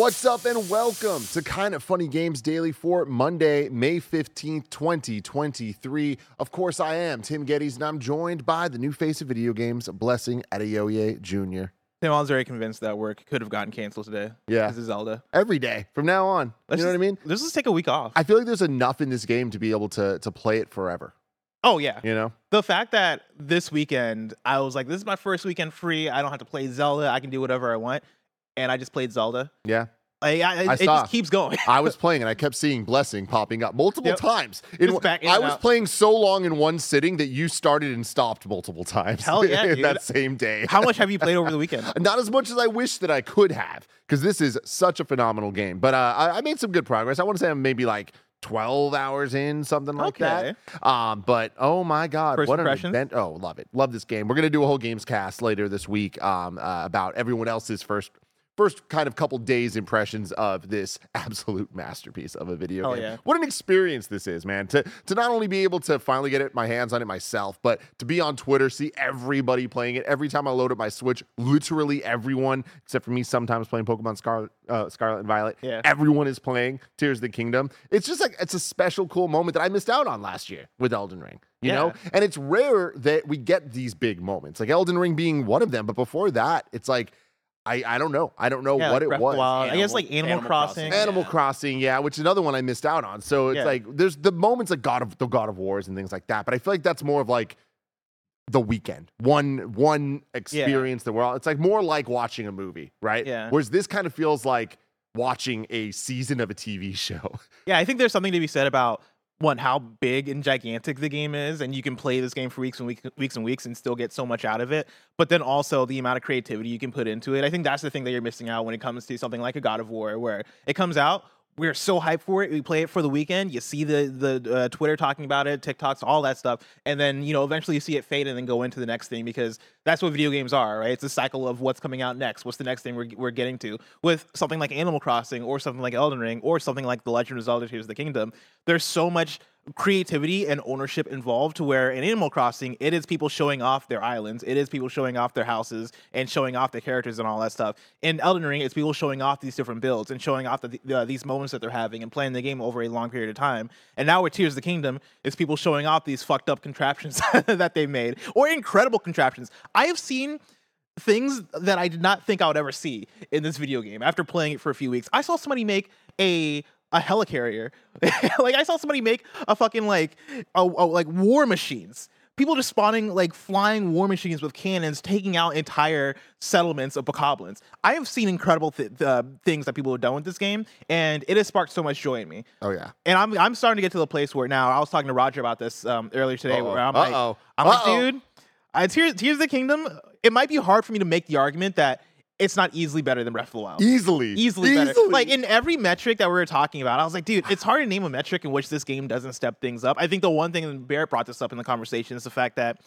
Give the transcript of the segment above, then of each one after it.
What's up and welcome to Kinda Funny Games Daily for Monday, May 15th, 2023. Of course, I am Tim Gettys and I'm joined by the new face of video games, Blessing Adeoye Jr. Tim, I was very convinced that work could have gotten canceled today. Yeah. This is Zelda. Every day from now on. Let's you know what I mean? Let's just take a week off. I feel like there's enough in this game to be able to to play it forever. oh, yeah. You know? The fact that this weekend, I was like, this is my first weekend free. I don't have to play Zelda. I can do whatever I want. And I just played Zelda. Yeah. Like, I, I it saw. just keeps going. I was playing and I kept seeing Blessing popping up multiple Yep. times. In back in I was out. playing so long in one sitting that you started and stopped multiple times. Hell yeah, that same day. How much have you played over the weekend? Not as much as I wish that I could have, because this is such a phenomenal game. But uh, I, I made some good progress. I want to say I'm maybe like 12 hours in, something like Okay. that. Um, but oh my god, First what an impressions? event! Oh, love it, love this game. We're gonna do a whole games cast later this week um, uh, about everyone else's first. First, kind of couple days impressions of this absolute masterpiece of a video Oh, game. yeah. What an experience this is, man! To to not only be able to finally get it, my hands on it myself, but to be on Twitter, see everybody playing it. Every time I load up my Switch, literally everyone, except for me, sometimes playing Pokemon Scarlet, uh, Scarlet and Violet. Yeah. Everyone is playing Tears of the Kingdom. It's just like it's a special, cool moment that I missed out on last year with Elden Ring. You Yeah. know, and it's rare that we get these big moments, like Elden Ring being one of them. But before that, it's like. I, I don't know. I don't know Yeah, what like it Breath was. Wild. I guess like Animal, Animal Crossing. Crossing. Animal Crossing, yeah, which is another one I missed out on. So it's Yeah. like there's the moments like God of the God of Wars and things like that, but I feel like that's more of like the weekend, one one experience that we're all. It's like more like watching a movie, right? Yeah. Whereas this kind of feels like watching a season of a TV show. Yeah, I think there's something to be said about one how big and gigantic the game is, and you can play this game for weeks and weeks, weeks and weeks and still get so much out of it. But then also the amount of creativity you can put into it. I think that's the thing that you're missing out when it comes to something like a God of War, where it comes out. We're so hyped for it. We play it for the weekend. You see the the uh, Twitter talking about it, TikToks, all that stuff, and then you know eventually you see it fade and then go into the next thing because that's what video games are, right? It's a cycle of what's coming out next. What's the next thing we're, we're getting to with something like Animal Crossing or something like Elden Ring or something like The Legend of Zelda: Tears of the Kingdom. There's so much creativity and ownership involved to where in Animal Crossing it is people showing off their islands, it is people showing off their houses and showing off their characters and all that stuff. In Elden Ring, it's people showing off these different builds and showing off the, the, these moments that they're having and playing the game over a long period of time. And now with Tears of the Kingdom, it's people showing off these fucked up contraptions that they made or incredible contraptions. I have seen things that I did not think I would ever see in this video game after playing it for a few weeks. I saw somebody make a a helicarrier. like I saw somebody make a fucking like a, a- like war machines. People just spawning like flying war machines with cannons, taking out entire settlements of bokoblins. I have seen incredible th- uh, things that people have done with this game, and it has sparked so much joy in me. Oh yeah. And I'm I'm starting to get to the place where now I was talking to Roger about this um, earlier today, Uh-oh. where I'm like, Uh-oh. I'm like, Uh-oh. dude, uh, Tears, Tears of the Kingdom. It might be hard for me to make the argument that it's not easily better than Breath of the Wild. Easily. Easily, better. Like in every metric that we were talking about, I was like, dude, it's hard to name a metric in which this game doesn't step things up. I think the one thing, and Barrett brought this up in the conversation, is the fact that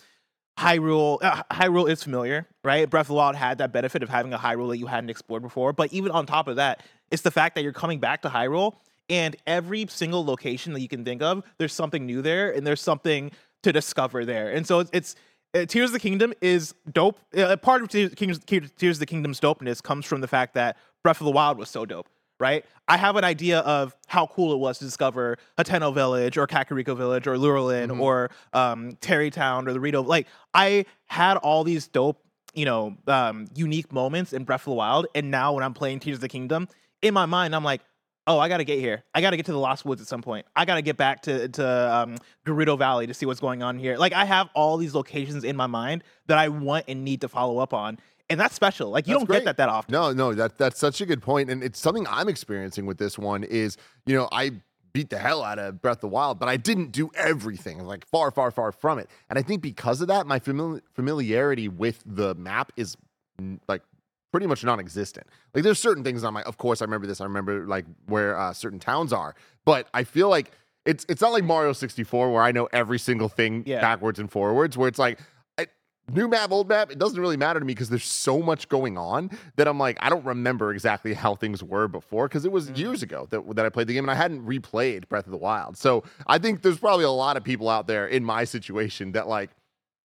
Hyrule, uh, Hyrule is familiar, right? Breath of the Wild had that benefit of having a Hyrule that you hadn't explored before. But even on top of that, it's the fact that you're coming back to Hyrule, and every single location that you can think of, there's something new there, and there's something to discover there. And so it's, it's uh, Tears of the Kingdom is dope. Uh, part of Tears, Kingdoms- Tears of the Kingdom's dopeness comes from the fact that Breath of the Wild was so dope. Right, I have an idea of how cool it was to discover Hateno Village or Kakariko Village or Lurelin or um, Tarrey Town or the Rito. Like, I had all these dope, you know, um, unique moments in Breath of the Wild, and now when I'm playing Tears of the Kingdom, in my mind, I'm like, oh, I gotta get here. I gotta get to the Lost Woods at some point. I gotta get back to to um, Gerudo Valley to see what's going on here. Like I have all these locations in my mind that I want and need to follow up on, and that's special. Like you That's don't great. get that that often. No, no, that that's such a good point, and it's something I'm experiencing with this one. Is you know I beat the hell out of Breath of the Wild, but I didn't do everything. Like far, far, far from it. And I think because of that, my famili- familiarity with the map is like pretty much non-existent. Like there's certain things on my. Of course, I remember this. I remember like where uh, certain towns are, but I feel like it's it's not like Mario 64 where I know every single thing Yeah. backwards and forwards. Where it's like I, new map, old map. It doesn't really matter to me because there's so much going on that I'm like I don't remember exactly how things were before because it was Mm. years ago that that I played the game and I hadn't replayed Breath of the Wild. So I think there's probably a lot of people out there in my situation that like.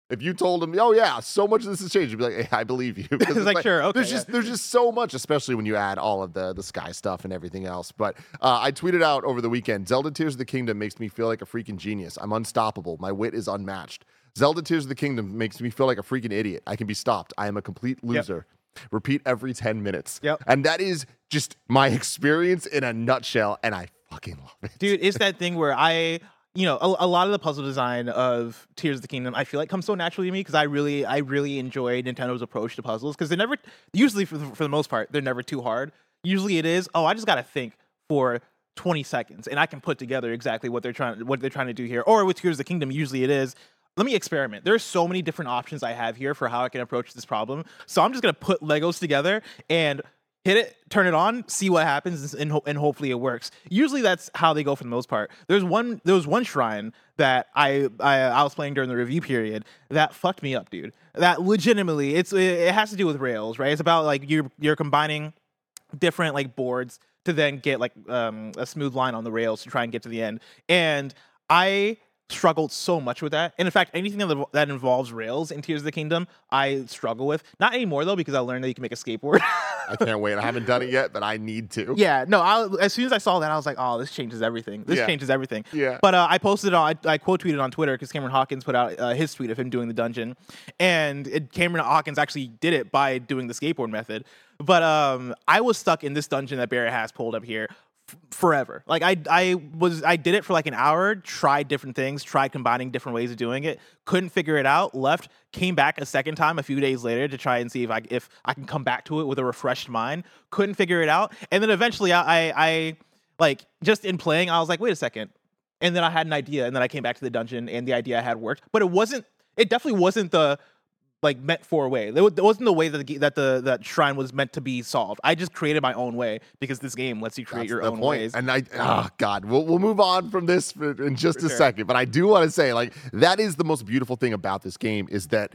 If you told him, oh yeah, so much of this has changed, you'd be like, hey, I believe you." It's like, sure, okay, There's yeah. just there's just so much, especially when you add all of the the sky stuff and everything else. But uh, I tweeted out over the weekend, Zelda Tears of the Kingdom makes me feel like a freaking genius. I'm unstoppable. My wit is unmatched. Zelda Tears of the Kingdom makes me feel like a freaking idiot. I can be stopped. I am a complete loser. Repeat every 10 minutes. Yep. And that is just my experience in a nutshell, and I fucking love it. dude it's that thing where i you know a, a lot of the puzzle design of tears of the kingdom i feel like comes so naturally to me because i really i really enjoy nintendo's approach to puzzles because they're never usually for the, for the most part they're never too hard usually it is oh i just gotta think for 20 seconds and i can put together exactly what they're trying what they're trying to do here or with tears of the kingdom usually it is let me experiment. There's so many different options I have here for how I can approach this problem. So I'm just gonna put Legos together and hit it, turn it on, see what happens, and, ho- and hopefully it works. Usually that's how they go for the most part. There's one there was one shrine that I, I I was playing during the review period that fucked me up, dude. That legitimately, it's it has to do with rails, right? It's about like you're you're combining different like boards to then get like um, a smooth line on the rails to try and get to the end. And I struggled so much with that. And in fact, anything that, that involves rails in Tears of the Kingdom, I struggle with. Not anymore though, because I learned that you can make a skateboard. I can't wait. I haven't done it yet, but I need to. yeah, no. I, as soon as I saw that, I was like, "Oh, this changes everything. This Yeah. changes everything." Yeah. But uh, I posted on, I, I quote tweeted on Twitter because Cameron Hawkins put out uh, his tweet of him doing the dungeon, and it, Cameron Hawkins actually did it by doing the skateboard method. But um, I was stuck in this dungeon that Barrett has pulled up here forever. Like I, I was, I did it for like an hour, tried different things, tried combining different ways of doing it, couldn't figure it out, left, came back a second time a few days later to try and see if I, if I can come back to it with a refreshed mind. Couldn't figure it out, and then eventually I, I, I like just in playing, I was like, wait a second, and then I had an idea, and then I came back to the dungeon, and the idea I had worked, but it wasn't. It definitely wasn't the like meant for a way. It wasn't the way that the, that the that shrine was meant to be solved. I just created my own way because this game lets you create That's your own point. ways. And I, oh God, we'll we'll move on from this for- in just a sure. second. But I do want to say, like, that is the most beautiful thing about this game is that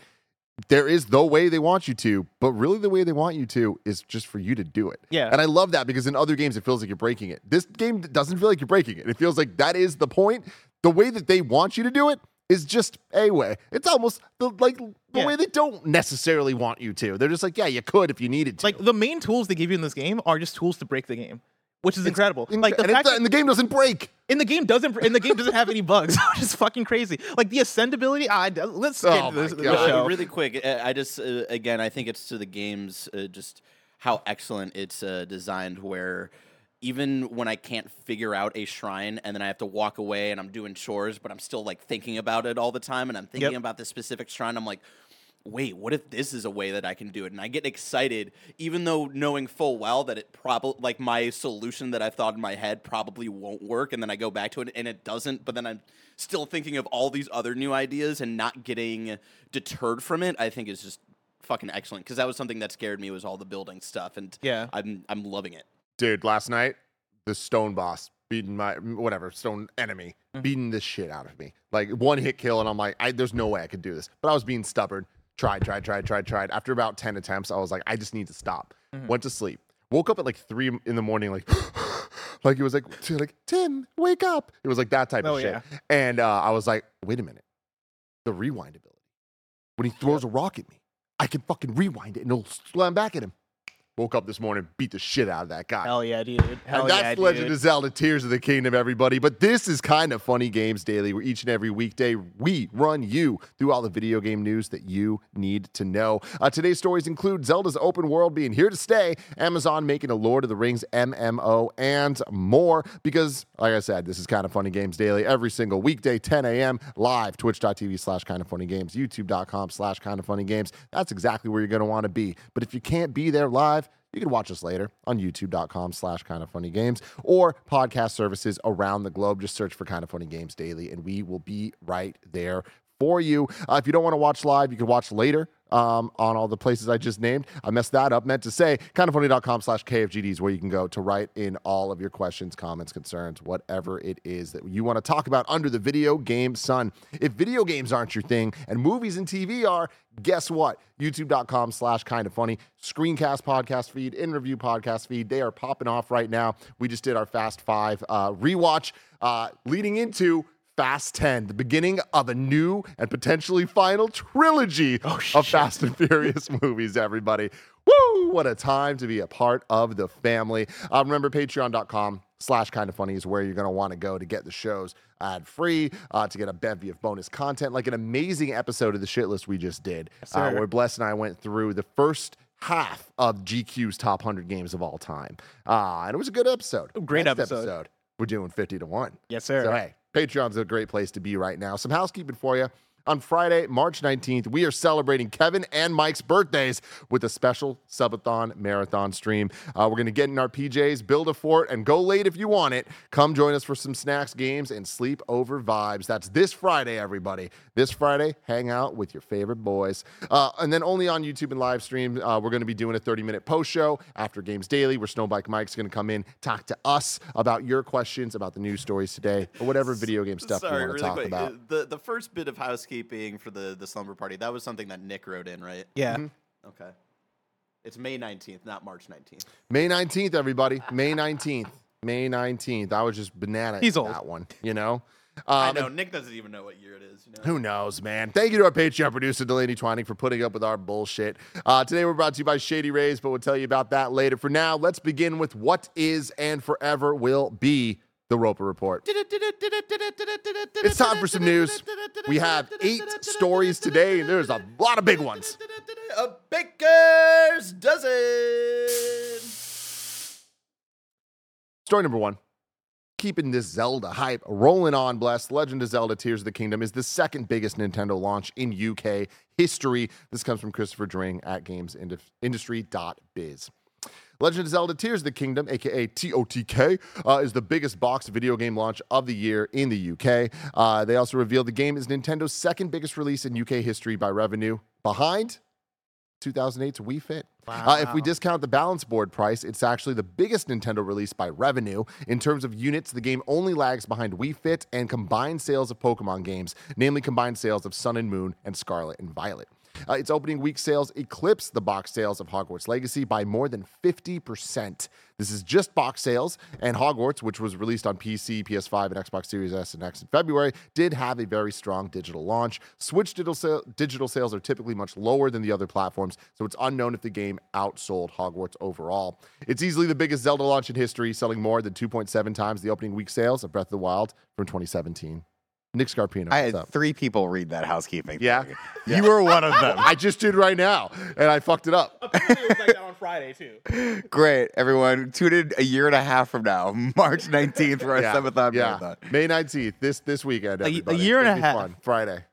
there is the way they want you to, but really the way they want you to is just for you to do it. Yeah. And I love that because in other games it feels like you're breaking it. This game doesn't feel like you're breaking it. It feels like that is the point. The way that they want you to do it is just a way. It's almost the like the Yeah. way they don't necessarily want you to. They're just like, yeah, you could if you needed to. like the main tools they give you in this game are just tools to break the game, which is incredible. Incre- like the and, fact that and the game doesn't break. in the game doesn't in the game doesn't have any bugs, which is fucking crazy. Like the ascendability. I, let's get Oh this, the show. really quick, uh, I just uh, again, I think it's to the game's uh, just how excellent it's uh, designed. Where even when I can't figure out a shrine, and then I have to walk away, and I'm doing chores, but I'm still like thinking about it all the time, and I'm thinking Yep. about this specific shrine. I'm like. Wait, what if this is a way that I can do it? And I get excited, even though knowing full well that it probably, like my solution that I thought in my head probably won't work. And then I go back to it and it doesn't. But then I'm still thinking of all these other new ideas and not getting deterred from it, I think is just fucking excellent. Because that was something that scared me was all the building stuff. And Yeah. I'm, I'm loving it. Dude last night the stone boss beating my whatever stone enemy beating this shit out of me. Like one hit kill and i'm like I, there's no way i could do this. But i was being stubborn. Tried tried tried tried tried. After about 10 attempts i was like i just need to stop. Went to sleep. Woke up at like three in the morning like like it was like t- like tim wake up. It was like that type Oh, of shit. yeah. and uh, i was like wait a minute. The rewind ability. When he throws a rock at me i can fucking rewind it and it'll slam back at him woke up this morning beat the shit out of that guy Hell yeah, dude. Hell and that's yeah, Legend dude. of Zelda Tears of the Kingdom, everybody. But this is kind of funny games daily, where each and every weekday we run you through all the video game news that you need to know. Uh, today's stories include Zelda's open world being here to stay, Amazon making a Lord of the Rings MMO, and more. Because, like I said, this is kind of funny games daily every single weekday, 10 a.m. live, twitch.tv slash kind of funny games, youtube.com slash kind of funny games. That's exactly where you're going to want to be. But if you can't be there live, you can watch us later on youtube.com slash kind of funny games or podcast services around the globe. Just search for kind of funny games daily, and we will be right there for you. Uh, if you don't want to watch live, you can watch later um, on all the places I just named. I messed that up. Meant to say kindafunny.com slash KFGD is where you can go to write in all of your questions, comments, concerns, whatever it is that you want to talk about under the video game sun. If video games aren't your thing and movies and TV are, guess what? YouTube.com slash kind of funny. Screencast podcast feed, in review podcast feed. They are popping off right now. We just did our Fast Five uh, rewatch uh, leading into Fast 10, the beginning of a new and potentially final trilogy of Fast and Furious movies, everybody. Woo! What a time to be a part of the family. Uh, remember, patreon.com slash kind of funny is where you're going to want to go to get the shows ad free, uh, to get a bevy of bonus content, like an amazing episode of the shit list we just did, uh, sir. where Bless and I went through the first half of GQ's top 100 games of all time. Uh, and it was a good episode. Great Next episode. We're doing 50 to 1. Yes, sir. So, hey, Patreon's a great place to be right now. Some housekeeping for you. On Friday, March 19th, we are celebrating Kevin and Mike's birthdays with a special subathon marathon stream. Uh, we're going to get in our PJs, build a fort, and go late if you want it. Come join us for some snacks, games, and sleep over vibes. That's this Friday, everybody. This Friday, hang out with your favorite boys. Uh, and then only on YouTube and live stream, uh, we're going to be doing a 30 minute post show after Games Daily, where Snowbike Mike's going to come in, talk to us about your questions about the news stories today, or whatever video game stuff Sorry, you want to really talk quick. about. uh, The the first bit of housekeeping for the the slumber party that was something that Nick wrote in, right? Yeah. Mm-hmm. Okay. It's May nineteenth, not March nineteenth. May 19th, everybody. May 19th. May 19th. I was just banana He's at old. that one, you know? I Um, know Nick doesn't even know what year it is. You know? Who knows, man? Thank you to our Patreon producer, Delaney Twining, for putting up with our bullshit. Uh, today, we're brought to you by Shady Rays, but we'll tell you about that later. For now, let's begin with what is and forever will be the Roper Report. It's time for some news. We have eight stories today, and there's a lot of big ones. A baker's dozen. Story number one. Keeping this Zelda hype rolling on, Bless. Legend of Zelda Tears of the Kingdom is the second biggest Nintendo launch in UK history. This comes from Christopher Dring at gamesindustry.biz. Legend of Zelda Tears of the Kingdom, aka TOTK, uh, is the biggest box video game launch of the year in the UK. Uh, they also revealed the game is Nintendo's second biggest release in UK history by revenue, behind 2008's Wii Fit. Uh, if we discount the balance board price, it's actually the biggest Nintendo release by revenue. In terms of units, the game only lags behind Wii Fit and combined sales of Pokemon games, namely combined sales of Sun and Moon and Scarlet and Violet. Uh, its opening week sales eclipsed the box sales of Hogwarts Legacy by more than 50%. This is just box sales, and Hogwarts, which was released on PC, PS5, and Xbox Series S and X in February, did have a very strong digital launch. Switch digital, sale, digital sales are typically much lower than the other platforms, so it's unknown if the game outsold Hogwarts overall. It's easily the biggest Zelda launch in history, selling more than 2.7 times the opening week sales of Breath of the Wild from 2017. Nick Scarpino, I had up? three people read that housekeeping. Yeah? thing. You were one of them. I just did right now, and I fucked it up. it was like that on Friday too. Great, everyone. Tune in a year and a half from now, March 19th, for our yeah, Subathon yeah. marathon. May 19th, this this weekend. A- a year and It'll a half. Fun. Friday.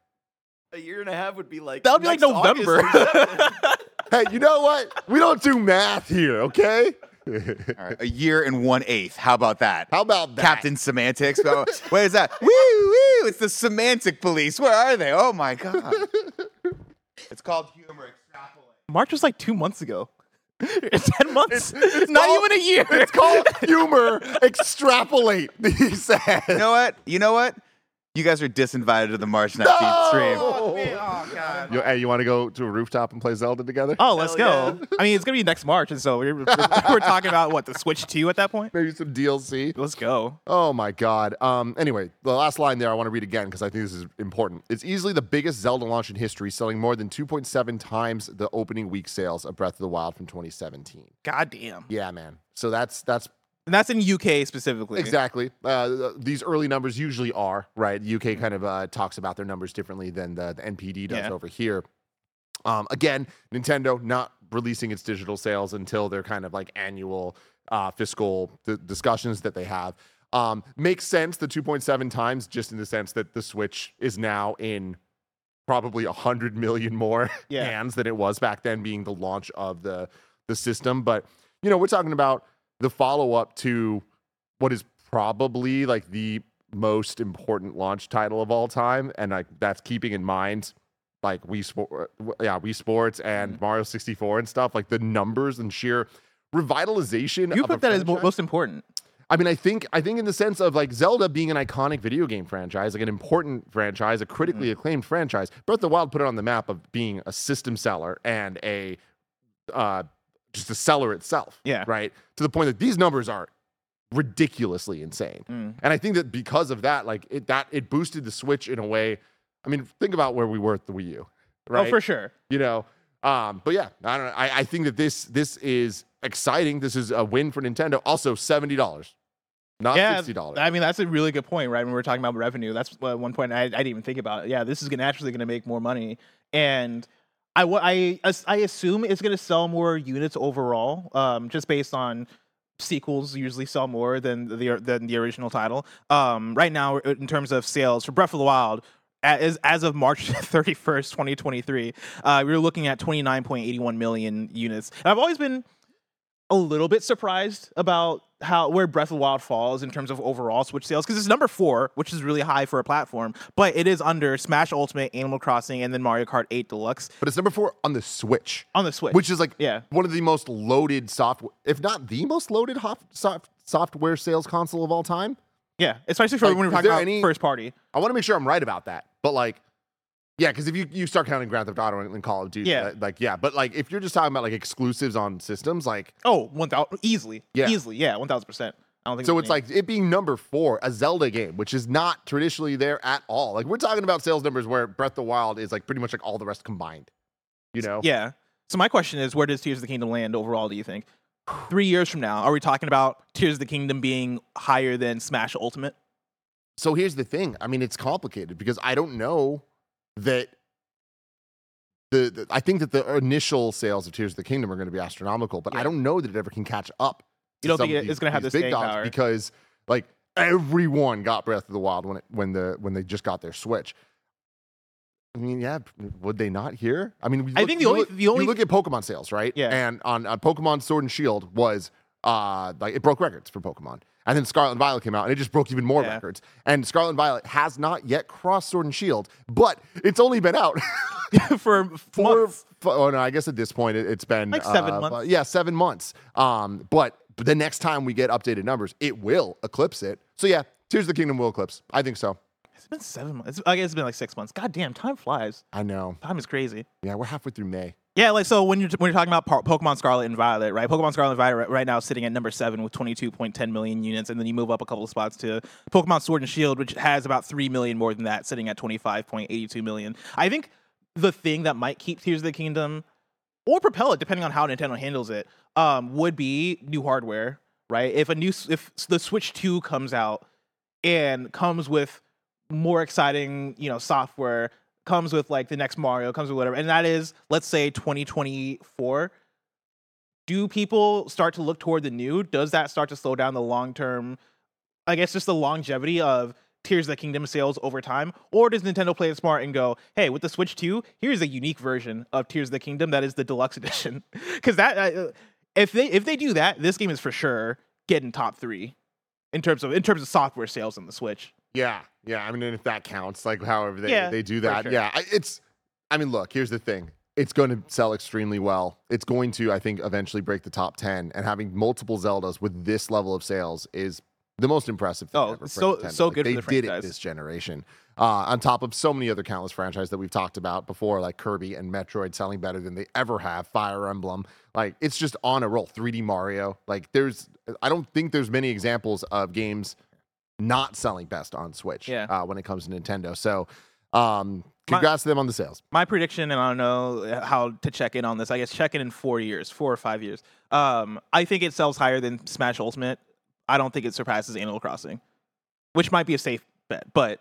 A year and a half would be like That would be like November. Hey, you know what? We don't do math here, okay? All right, a year and one eighth. How about that? How about that? Captain Semantics. Oh, what is that? Woo woo! It's the semantic police. Where are they? Oh my god! It's called humor extrapolate. March was like two months ago. It's Ten months. it's not called- even a year. It's called humor extrapolate, he said. You know what? You know what? You guys are disinvited to the March 19th stream. Oh god. Yo, hey, you want to go to a rooftop and play Zelda together? Oh, let's Hell go. I mean, it's gonna be next March, and so we're, we're, we're talking about what the Switch Two at that point. Maybe some DLC. Let's go. Oh my God. Um. Anyway, the last line there I want to read again because I think this is important. It's easily the biggest Zelda launch in history, selling more than 2.7 times the opening week sales of Breath of the Wild from 2017. God damn. Yeah, man. So that's that's And that's in UK specifically. Exactly. Uh, these early numbers usually are right. UK kind of uh, talks about their numbers differently than the, the NPD does Yeah. over here. Um, again, Nintendo not releasing its digital sales until their kind of like annual uh, fiscal d- discussions that they have. Um, makes sense the 2.7 times just in the sense that the Switch is now in probably 100 million more Yeah. hands than it was back then being the launch of the the system but you know, we're talking about the follow up to what is probably like the most important launch title of all time, and like that's keeping in mind like Wii Sport, yeah, Wii Sports and Mm-hmm. Mario 64 and stuff. Like the numbers and sheer revitalization. You put that as most important. I mean, I think I think in the sense of like Zelda being an iconic video game franchise, like an important franchise, a critically Mm-hmm. acclaimed franchise. Breath of the Wild put it on the map of being a system seller and a uh, just the seller itself. Yeah. Right. To the point that these numbers are ridiculously insane. Mm. And I think that because of that, like it that it boosted the Switch in a way. I mean, think about where we were at the Wii U. Right Oh, for sure. you know. Um, but yeah, I don't know. I, I think that this this is exciting. This is a win for Nintendo. Also, seventy dollars, not yeah, sixty dollars. I mean, that's a really good point, right? When we're talking about revenue, that's uh, one point I, I didn't even think about. Yeah, this is gonna actually going to make more money, and I, I, I assume it's going to sell more units overall, um, just based on sequels usually sell more than the than the original title. Um, right now, in terms of sales for Breath of the Wild. As, as of March 31st, 2023, uh, we were looking at 29.81 million units. And I've always been a little bit surprised about how where Breath of the Wild falls in terms of overall Switch sales because it's number four, which is really high for a platform, but it is under Smash Ultimate, Animal Crossing, and then Mario Kart 8 Deluxe but it's number four on the Switch, on the Switch. which is like yeah, one of the most loaded software, if not the most loaded soft, software sales console of all time. yeah, especially for Like, when we're talking about any- first party. I want to make sure I'm right about that. But like, yeah, because if you, you start counting Grand Theft Auto and, Call of Duty, Yeah. like yeah, but like if you're just talking about like exclusives on systems, like Oh, one thousand easily, Yeah. easily, yeah, one thousand percent. I don't think So it's like it being number four, a Zelda game, which is not traditionally there at all. Like we're talking about sales numbers where Breath of the Wild is like pretty much like all the rest combined. You know? Yeah. So my question is, where does Tears of the Kingdom land overall? Do you think? Three years from now, are we talking about Tears of the Kingdom being higher than Smash Ultimate? So here's the thing. I mean, it's complicated because I don't know that the, the- I think that the initial sales of Tears of the Kingdom are going to be astronomical, but I don't know that it ever can catch up. You to don't think it- these- it's gonna have these the big dogs power? because like everyone got Breath of the Wild when it when the when they just got their Switch. I mean, yeah, would they not here? I mean, we I think the only- look, the only- you look at Pokemon sales, right? Yeah. And on uh, Pokemon Sword and Shield was uh like it broke records for Pokemon. And then Scarlet and Violet came out and it just broke even more Yeah. records. And Scarlet and Violet has not yet crossed Sword and Shield, but it's only been out for for months. f- oh no, I guess at this point it, has been Like seven uh, months. Yeah, seven months. Um, but the next time we get updated numbers, it will eclipse it. So yeah, Tears of the Kingdom will eclipse. I think so. It's been seven months. I guess it's been like six months. God damn, time flies. I know. Time is crazy. Yeah, we're halfway through May. Yeah, like so when you're when you're talking about po- Pokemon Scarlet and Violet, right? Pokemon Scarlet and Violet right, now sitting at number seven with 22.10 million units, and then you move up a couple of spots to Pokemon Sword and Shield, which has about three million more than that, sitting at 25.82 million. I think the thing that might keep Tears of the Kingdom or propel it, depending on how Nintendo handles it, um, would be new hardware, right? If a new if the Switch Two comes out and comes with more exciting, you know, software, comes with like the next Mario, comes with whatever, and that is, let's say 2024. Do people start to look toward the new? Does that start to slow down the long term, I guess, just the longevity of Tears of the Kingdom sales over time? Or does Nintendo play it smart and go, hey, with the Switch 2, here's a unique version of Tears of the Kingdom that is the deluxe edition? Because that, uh, if they if they do that, this game is for sure getting top three in terms of in terms of software sales on the Switch. Yeah, yeah. I mean, and if that counts, like however they, Yeah, they do that, sure. yeah. I- It's. I mean, look. Here's the thing. It's going to sell extremely well. It's going to, I think, eventually break the top ten. And having multiple Zeldas with this level of sales is the most impressive thing Oh, ever. So- Nintendo. so Like, good for They the did it this generation. Uh, on top of so many other countless franchises that we've talked about before, like Kirby and Metroid selling better than they ever have. Fire Emblem, like it's just on a roll. 3D Mario, like there's, I don't think there's many examples of games not selling best on Switch Yeah. uh, when it comes to Nintendo. So, um, My- congrats to them on the sales. my prediction, and I don't know how to check in on this. I guess check in in four years, four or five years. Um, I think it sells higher than Smash Ultimate. I don't think it surpasses Animal Crossing, which might be a safe bet, but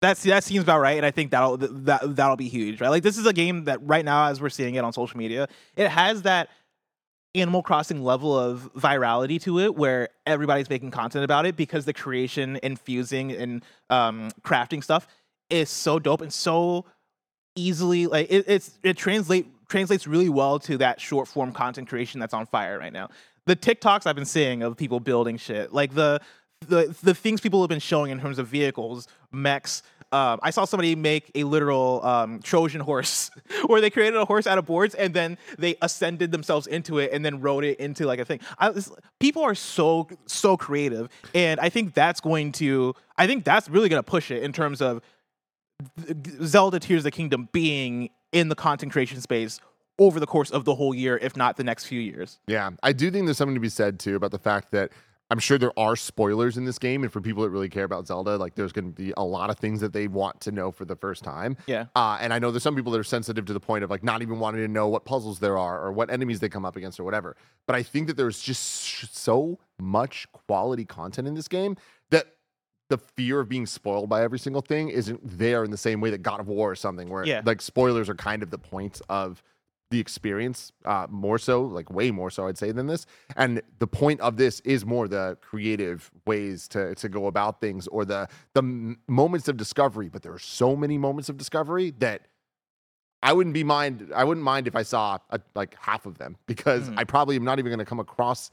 that's that seems about right. And I think that'll that that'll be huge, right? Like this is a game that right now, as we're seeing it on social media, it has that Animal Crossing level of virality to it, where everybody's making content about it because the creation, infusing, and um, crafting stuff is so dope and so easily like it, it's it translate translates really well to that short form content creation that's on fire right now. The TikToks I've been seeing of people building shit, like the the the things people have been showing in terms of vehicles, mechs. Um, I saw somebody make a literal um, Trojan horse, where they created a horse out of boards and then they ascended themselves into it and then rode it into like a thing. I, people are so so creative, and I think that's going to. I think that's really going to push it in terms of Zelda Tears of the Kingdom being in the content creation space over the course of the whole year, if not the next few years. Yeah, I do think there's something to be said too about the fact that I'm sure there are spoilers in this game, and for people that really care about Zelda, like there's going to be a lot of things that they want to know for the first time. Yeah. Uh, and I know there's some people that are sensitive to the point of like not even wanting to know what puzzles there are or what enemies they come up against or whatever. But I think that there's just sh- so much quality content in this game that the fear of being spoiled by every single thing isn't there in the same way that God of War or something, where Yeah. like spoilers are kind of the point of the experience, uh, more so, like way more so, I'd say, than this. And the point of this is more the creative ways to to go about things or the the m- moments of discovery. But there are so many moments of discovery that I wouldn't be mind. I wouldn't mind if I saw a, like half of them because Mhm. I probably am not even going to come across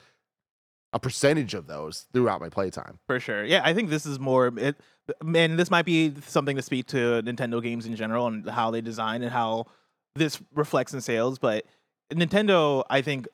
a percentage of those throughout my playtime. For sure. Yeah, I think this is more it and this might be something to speak to Nintendo games in general and how they design and how this reflects in sales, but Nintendo, I think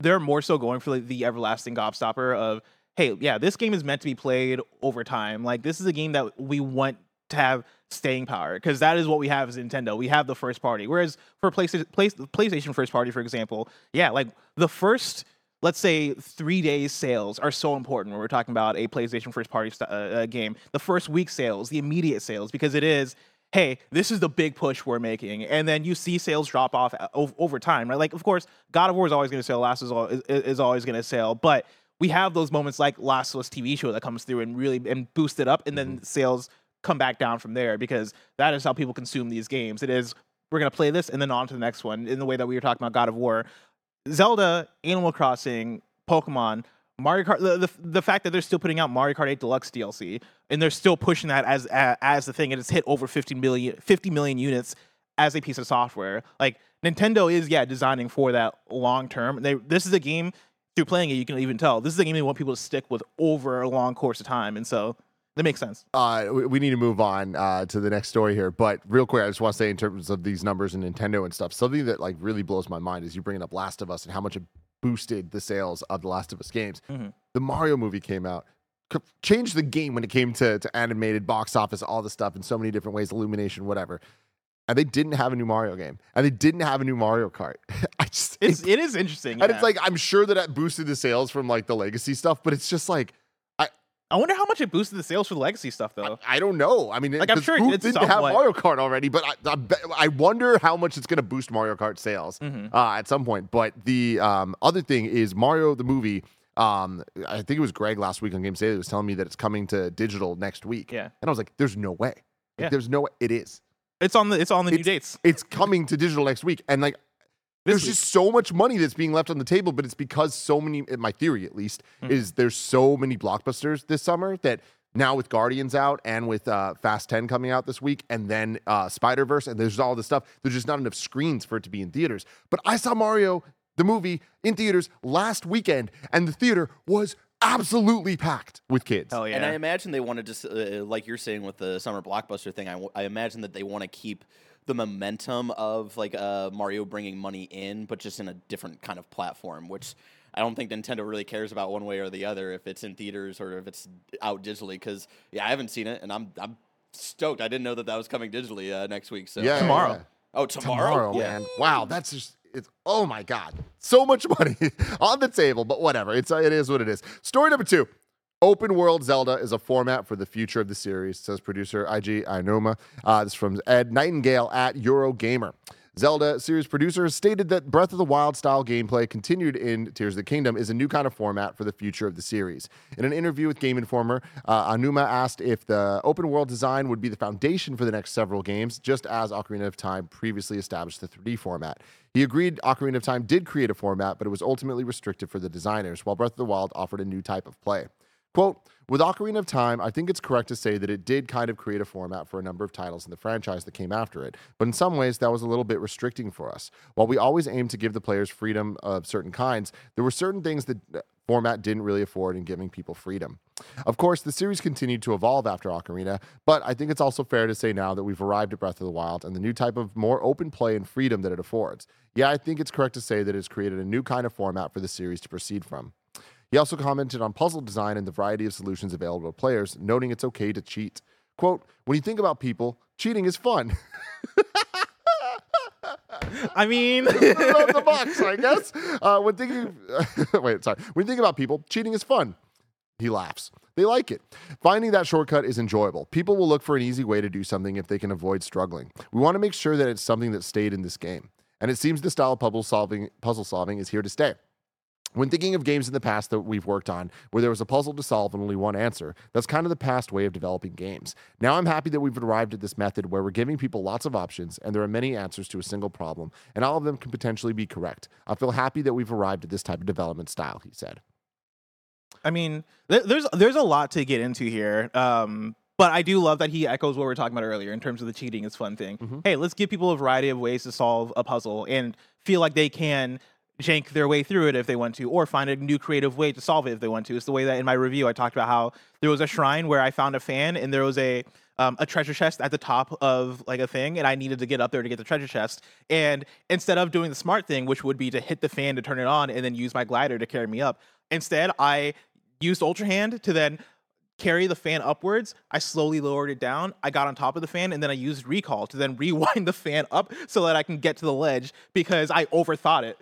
they're more so going for like the everlasting gobstopper of hey, yeah, this game is meant to be played over time. Like this is a game that we want to have staying power because that is what we have as Nintendo. We have the first party. Whereas for PlayStation, Play, PlayStation first party, for example, yeah, like the first let's say three days sales are so important when we're talking about a PlayStation first party st- uh, uh, game. The first week sales, the immediate sales, because it is, hey, this is the big push we're making, and then you see sales drop off over time, right? Like, of course, God of War is always going to sell, Last is, is, is always going to sell, but we have those moments like Last of Us TV show that comes through and really and boost it up, and then mm-hmm. sales come back down from there because that is how people consume these games. It is we're gonna play this and then on to the next one in the way that we were talking about God of War. Zelda, Animal Crossing, Pokemon, Mario Kart. The, the, the fact that they're still putting out Mario Kart 8 Deluxe DLC and they're still pushing that as as, as the thing, and it's hit over 50 million 50 million units as a piece of software. Like Nintendo is yeah designing for that long term. This is a game through playing it you can even tell this is a game they want people to stick with over a long course of time, and so that makes sense. uh, we, we need to move on uh, to the next story here. But real quick, I just want to say in terms of these numbers and Nintendo and stuff, something that like really blows my mind is you bringing up Last of Us and how much it boosted the sales of the Last of Us games. Mhm. The Mario movie came out, changed the game when it came to, to animated box office, all the stuff in so many different ways, illumination, whatever. And they didn't have a new Mario game, and they didn't have a new Mario Kart. I just It's it is interesting, and yeah. it's like I'm sure that it boosted the sales from like the legacy stuff, but it's just like I wonder how much it boosted the sales for the legacy stuff though. I don't know. I mean, Like, I'm sure it's didn't have Mario Kart already, but I, I, I wonder how much it's going to boost Mario Kart sales Mhm. uh, at some point. But the um, other thing is Mario the movie. Um, I think it was Greg last week on Game that was telling me that it's coming to digital next week. Yeah. and I was like, "There's no way. Like, Yeah. There's no way. It is. It's on the it's on the new dates. It's coming to digital next week." And like, there's week. just so much money that's being left on the table, but it's because so many. in My theory, at least, Hmm. is there's so many blockbusters this summer that now with Guardians out and with uh, Fast 10 coming out this week, and then uh, Spider Verse, and there's all this stuff. There's just not enough screens for it to be in theaters. But I saw Mario the movie in theaters last weekend, and the theater was absolutely packed with kids. Hell yeah. And I imagine they want to just, uh, like you're saying with the summer blockbuster thing, I, w- I imagine that they want to keep the momentum of like uh, Mario bringing money in, but just in a different kind of platform, which I don't think Nintendo really cares about one way or the other if it's in theaters or if it's out digitally. Because yeah, I haven't seen it, and I'm I'm stoked. I didn't know that that was coming digitally uh, next week. So Yeah, Tomorrow. yeah. Oh, tomorrow. tomorrow, Yeah. man. Wow, that's just it's oh my god, so much money on the table. But whatever, it's it is what it is. Story number two. Open world Zelda is a format for the future of the series, says producer Eiji Aonuma. Uh, this is from Ed Nightingale at Eurogamer. Zelda series producer has stated that Breath of the Wild style gameplay continued in Tears of the Kingdom is a new kind of format for the future of the series. In an interview with Game Informer, uh, Aonuma asked if the open world design would be the foundation for the next several games, just as Ocarina of Time previously established the 3D format. He agreed Ocarina of Time did create a format, but it was ultimately restricted for the designers, while Breath of the Wild offered a new type of play. Quote, with Ocarina of Time, I think it's correct to say that it did kind of create a format for a number of titles in the franchise that came after it, but in some ways that was a little bit restricting for us. While we always aim to give the players freedom of certain kinds, there were certain things that uh, format didn't really afford in giving people freedom. Of course, the series continued to evolve after Ocarina, but I think it's also fair to say now that we've arrived at Breath of the Wild and the new type of more open play and freedom that it affords. Yeah, I think it's correct to say that it's created a new kind of format for the series to proceed from. He also commented on puzzle design and the variety of solutions available to players, noting it's okay to cheat. Quote, when you think about people, cheating is fun. I mean, the box, I guess. Uh, when thinking, wait, sorry. When you think about people, cheating is fun. He laughs. They like it. Finding that shortcut is enjoyable. People will look for an easy way to do something if they can avoid struggling. We want to make sure that it's something that stayed in this game. And it seems the style of puzzle solving, puzzle solving is here to stay. When thinking of games in the past that we've worked on where there was a puzzle to solve and only one answer, that's kind of the past way of developing games. Now I'm happy that we've arrived at this method where we're giving people lots of options and there are many answers to a single problem, and all of them can potentially be correct. I feel happy that we've arrived at this type of development style, he said. I mean, there, there's there's a lot to get into here. Um, but I do love that he echoes what we were talking about earlier in terms of the cheating is fun thing. Hey, let's give people a variety of ways to solve a puzzle and feel like they can jank their way through it if they want to, or find a new creative way to solve it if they want to. It's the way that in my review I talked about how there was a shrine where I found a fan and there was a um, a treasure chest at the top of like a thing, and I needed to get up there to get the treasure chest. And instead of doing the smart thing, which would be to hit the fan to turn it on and then use my glider to carry me up, instead I used Ultra Hand to then carry the fan upwards. I slowly lowered it down. I got on top of the fan and then I used recall to then rewind the fan up so that I can get to the ledge because I overthought it.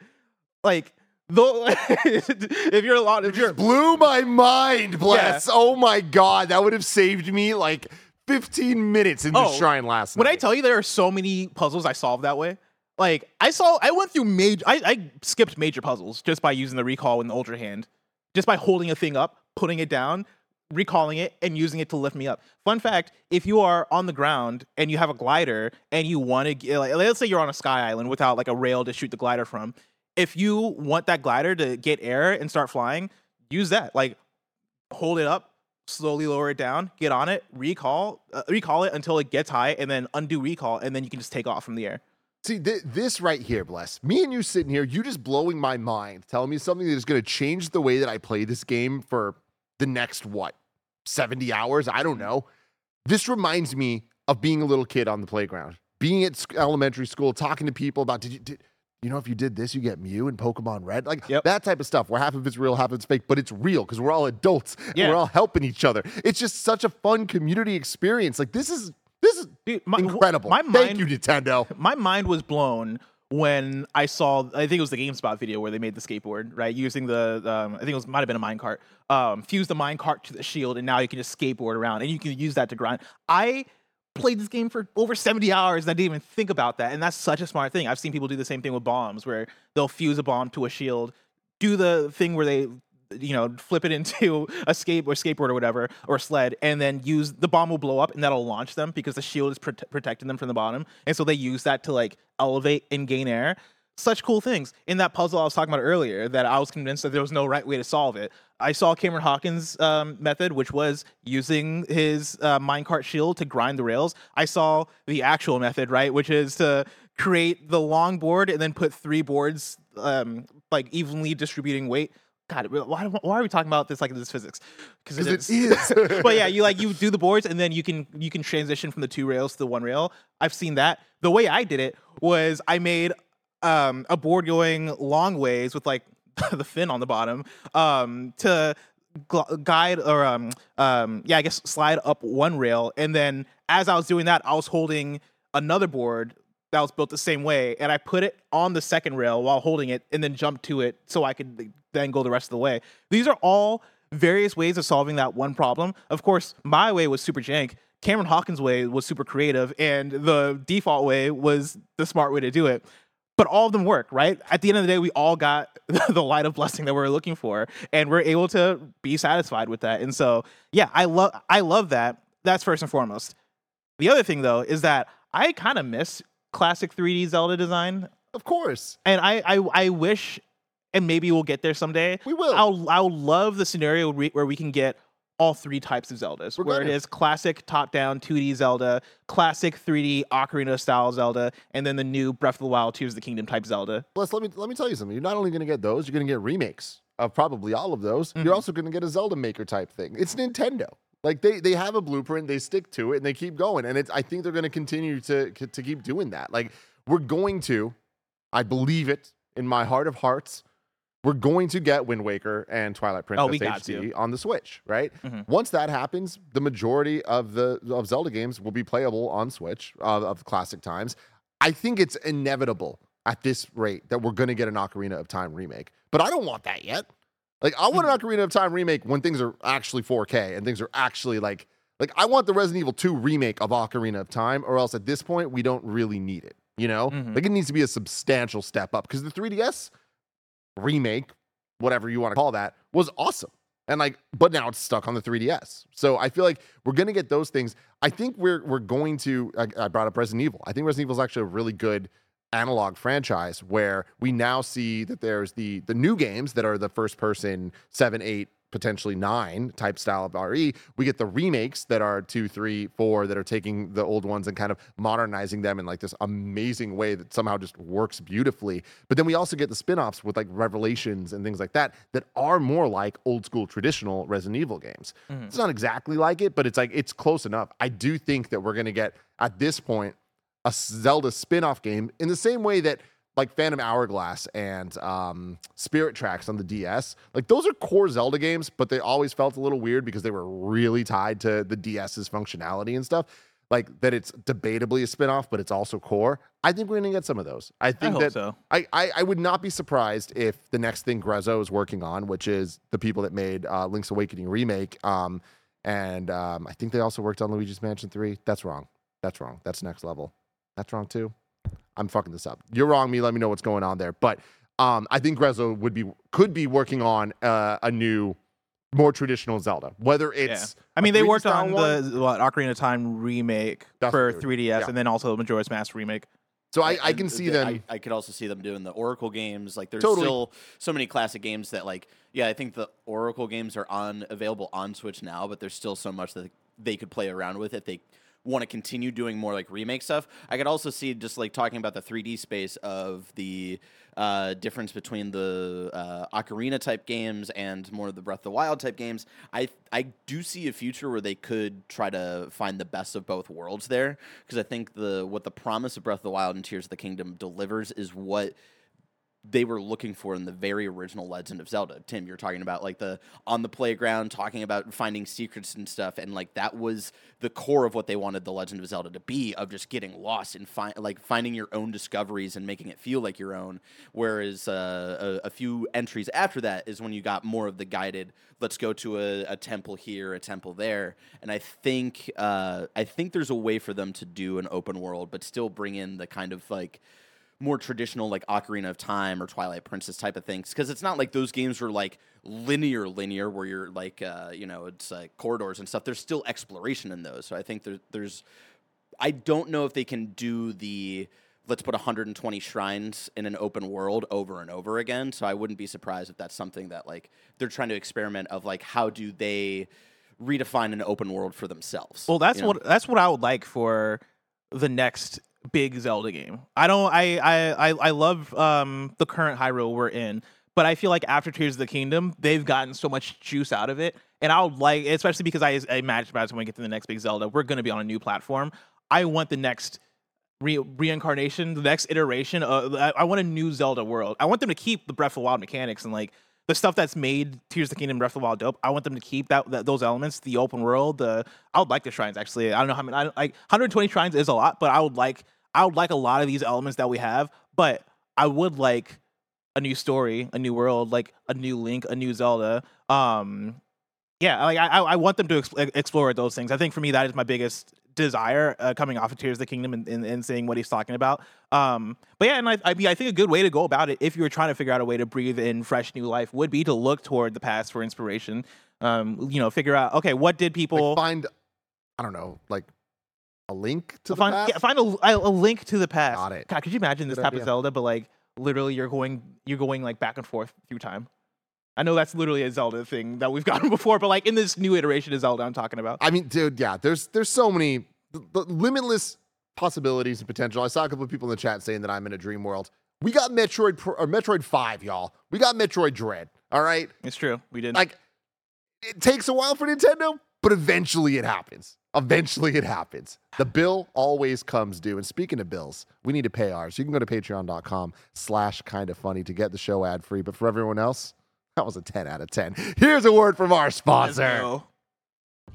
Like, though, if you're a lot, if you're Blew my mind, bless. Oh my God. That would have saved me like 15 minutes in the Oh, shrine last night. when I tell you there are so many puzzles I solved that way. Like I saw, I went through major. I, I skipped major puzzles just by using the recall and the ultra hand, just by holding a thing up, putting it down, recalling it, and using it to lift me up. Fun fact: if you are on the ground and you have a glider and you want to, like, let's say you're on a sky island without like a rail to shoot the glider from, if you want that glider to get air and start flying, use that. Like hold it up, slowly lower it down, get on it, recall, uh, recall it until it gets high, and then undo recall, and then you can just take off from the air. See, th- this right here, bless. Me and you sitting here, you just blowing my mind, telling me something that is going to change the way that I play this game for the next, what, 70 hours? I don't know. This reminds me of being a little kid on the playground, being at elementary school, talking to people about, did you, did, you know, if you did this, you get Mew and Pokemon Red, like Yep. that type of stuff where half of it's real, half of it's fake, but it's real because we're all adults and we're all helping each other. It's just such a fun community experience. Like this is, this is Dude, my- incredible. my Thank mind- you, Nintendo. My mind was blown when I saw. I think it was the GameSpot video where they made the skateboard, right? Using the, um, I think it was might have been a minecart. Um, fuse the minecart to the shield, and now you can just skateboard around, and you can use that to grind. I played this game for over 70 hours and I didn't even think about that. And that's such a smart thing. I've seen people do the same thing with bombs where they'll fuse a bomb to a shield, do the thing where they you know, flip it into a skate or skateboard or whatever or sled, and then use the bomb will blow up and that'll launch them because the shield is prote- protecting them from the bottom, and so they use that to like elevate and gain air. Such cool things in that puzzle I was talking about earlier that I was convinced that there was no right way to solve it. I saw Cameron Hawkins' um, method, which was using his uh, minecart shield to grind the rails. I saw the actual method, right, which is to create the long board and then put three boards um, like evenly distributing weight. God, why, why are we talking about this like this physics? Because it Because is. it is. but yeah, you like you do the boards and then you can you can transition from the two rails to the one rail. I've seen that. The way I did it was I made um, a board going long ways with like the fin on the bottom um, to gl- guide or um, um, yeah, I guess slide up one rail, and then as I was doing that, I was holding another board that was built the same way, and I put it on the second rail while holding it, and then jump to it so I could then go the rest of the way. These are all various ways of solving that one problem. Of course, my way was super jank. Cameron Hawkins' way was super creative, and the default way was the smart way to do it. But all of them work, right? At the end of the day, we all got the light of blessing that we are looking for, and we're able to be satisfied with that. And so, yeah, I love I love that. That's first and foremost. The other thing, though, is that I kind of miss classic 3D Zelda design, of course. and I, I I wish, and maybe we'll get there someday. We will. I'll I'll love the scenario we, where we can get all three types of Zeldas, We're where it is classic top-down 2D Zelda, classic 3D Ocarina style Zelda, and then the new Breath of the Wild Tears of the Kingdom type Zelda. Plus, let me let me tell you something. You're not only going to get those, you're going to get remakes of probably all of those. Mhm. You're also going to get a Zelda Maker type thing. It's Nintendo. Like they they have a blueprint, they stick to it, and they keep going. And it's I think they're going to continue to to keep doing that. Like we're going to, I believe it in my heart of hearts. We're going to get Wind Waker and Twilight Princess Oh, we got HD on the Switch, right? Mhm. Once that happens, the majority of the of Zelda games will be playable on Switch uh, of classic times. I think it's inevitable at this rate that we're going to get an Ocarina of Time remake. But I don't want that yet. Like I want an Ocarina of Time remake when things are actually 4K and things are actually like like I want the Resident Evil 2 remake of Ocarina of Time or else at this point we don't really need it, you know? Mhm. Like it needs to be a substantial step up because the 3DS remake, whatever you want to call that, was awesome. And like, but now it's stuck on the 3DS. So I feel like we're gonna get those things. I think we're we're going to. I, I brought up Resident Evil. I think Resident Evil is actually a really good analog franchise where we now see that there's the the new games that are the first person seven, eight, potentially nine type style of RE. We get the remakes that are two, three, four that are taking the old ones and kind of modernizing them in like this amazing way that somehow just works beautifully. But then we also get the spin-offs with like revelations and things like that that are more like old school traditional Resident Evil games. Mhm. It's not exactly like it, but it's like it's close enough. I do think that we're gonna get at this point a Zelda spin-off game in the same way that like Phantom Hourglass and um, Spirit Tracks on the DS, like those are core Zelda games, but they always felt a little weird because they were really tied to the DS's functionality and stuff. Like that, it's debatably a spin-off, but it's also core. I think we're gonna get some of those. I I think hope that so. I, I I would not be surprised if the next thing Grezzo is working on, which is the people that made uh, Link's Awakening remake, um, and um, I think they also worked on Luigi's Mansion Three. That's wrong. That's wrong. That's next level. That's wrong too. I'm fucking this up. You're wrong. Me. Let me know what's going on there. But um, I think Grezzo would be could be working on uh, a new, more traditional Zelda. Whether it's I mean, they worked on one- the what, Ocarina of Time remake That's for what 3DS, yeah. and then also Majora's Mask remake. So I, I can see them. I, I could also see them doing the Oracle games. Like there's Totally. still so many classic games that like yeah, I think the Oracle games are on available on Switch now, but there's still so much that they could play around with if they want to continue doing more like remake stuff. I could also see just like talking about the 3D space of the uh, difference between the uh, Ocarina type games and more of the Breath of the Wild type games. I I do see a future where they could try to find the best of both worlds there because I think the what the promise of Breath of the Wild and Tears of the Kingdom delivers is what they were looking for in the very original Legend of Zelda. Tim, you're talking about like the on the playground, talking about finding secrets and stuff, and like that was the core of what they wanted the Legend of Zelda to be, of just getting lost and find like finding your own discoveries and making it feel like your own. Whereas uh, a, a few entries after that is when you got more of the guided. Let's go to a, a temple here, a temple there, and I think uh, I think there's a way for them to do an open world, but still bring in the kind of like more traditional like Ocarina of Time or Twilight Princess type of things because it's not like those games were like linear linear where you're like uh, you know it's like corridors and stuff there's still exploration in those so I think there, there's I don't know if they can do the let's put 120 shrines in an open world over and over again so I wouldn't be surprised if that's something that like they're trying to experiment of like how do they redefine an open world for themselves Well, that's you know? what that's what I would like for the next big Zelda game. I don't. I I I, I love um the current Hyrule we're in, but I feel like after Tears of the Kingdom, they've gotten so much juice out of it, and I'll like, especially because I, I imagine by the time we get to the next big Zelda, we're going to be on a new platform. I want the next. Re- reincarnation, the next iteration. Of, I, I want a new Zelda world. I want them to keep the Breath of the Wild mechanics and like the stuff that's made Tears of the Kingdom, Breath of the Wild dope. I want them to keep that, that those elements, the open world. The I would like the shrines actually. I don't know how many. I, like 120 shrines is a lot, but I would like I would like a lot of these elements that we have. But I would like a new story, a new world, like a new Link, a new Zelda. Um, yeah, like I I I want them to explore those things. I think for me that is my biggest desire uh, coming off of Tears of the Kingdom and, and, and seeing what he's talking about. Um, but yeah, and I, I mean, I think a good way to go about it, if you were trying to figure out a way to breathe in fresh new life, would be to look toward the past for inspiration. Um, you know, figure out okay, what did people like find I don't know, like a link to the find? past. Yeah, find a, a a link to the past. Got it. God, could you imagine this Good type idea. of Zelda, but like literally you're going you're going like back and forth through time. I know that's literally a Zelda thing that we've gotten before, but like in this new iteration of Zelda, I'm talking about. I mean, dude, yeah, there's there's so many the, the limitless possibilities and potential. I saw a couple of people in the chat saying that I'm in a dream world. We got Metroid Pro- or Metroid 5, y'all. We got Metroid Dread. All right? It's true. We did. Like it takes a while for Nintendo, but eventually it happens. Eventually it happens. The bill always comes due. And speaking of bills, we need to pay ours. You can go to patreon.com slash kind of funny to get the show ad free. But for everyone else, that was a 10 out of 10. Here's a word from our sponsor.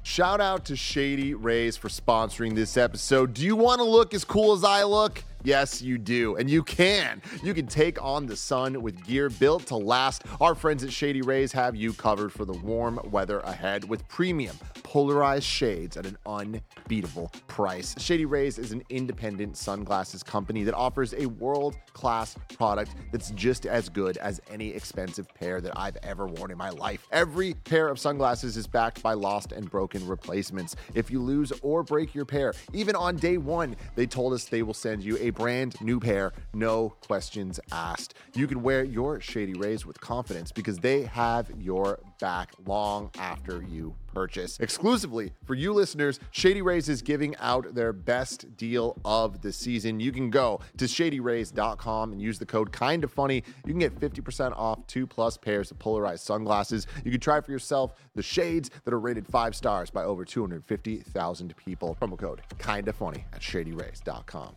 Shout out to Shady Rays for sponsoring this episode. Do you want to look as cool as I look? Yes, you do. And you can. You can take on the sun with gear built to last. Our friends at Shady Rays have you covered for the warm weather ahead with premium polarized shades at an unbeatable price. Shady Rays is an independent sunglasses company that offers a world class product that's just as good as any expensive pair that I've ever worn in my life. Every pair of sunglasses is backed by lost and broken replacements. If you lose or break your pair, even on day one, they told us they will send you a brand new pair, no questions asked. You can wear your Shady Rays with confidence because they have your back long after you purchase. Exclusively for you listeners, Shady Rays is giving out their best deal of the season. You can go to shadyrays.com and use the code kind of funny. You can get 50% off two plus pairs of polarized sunglasses. You can try for yourself the shades that are rated five stars by over 250,000 people. Promo code kind of funny at shadyrays.com.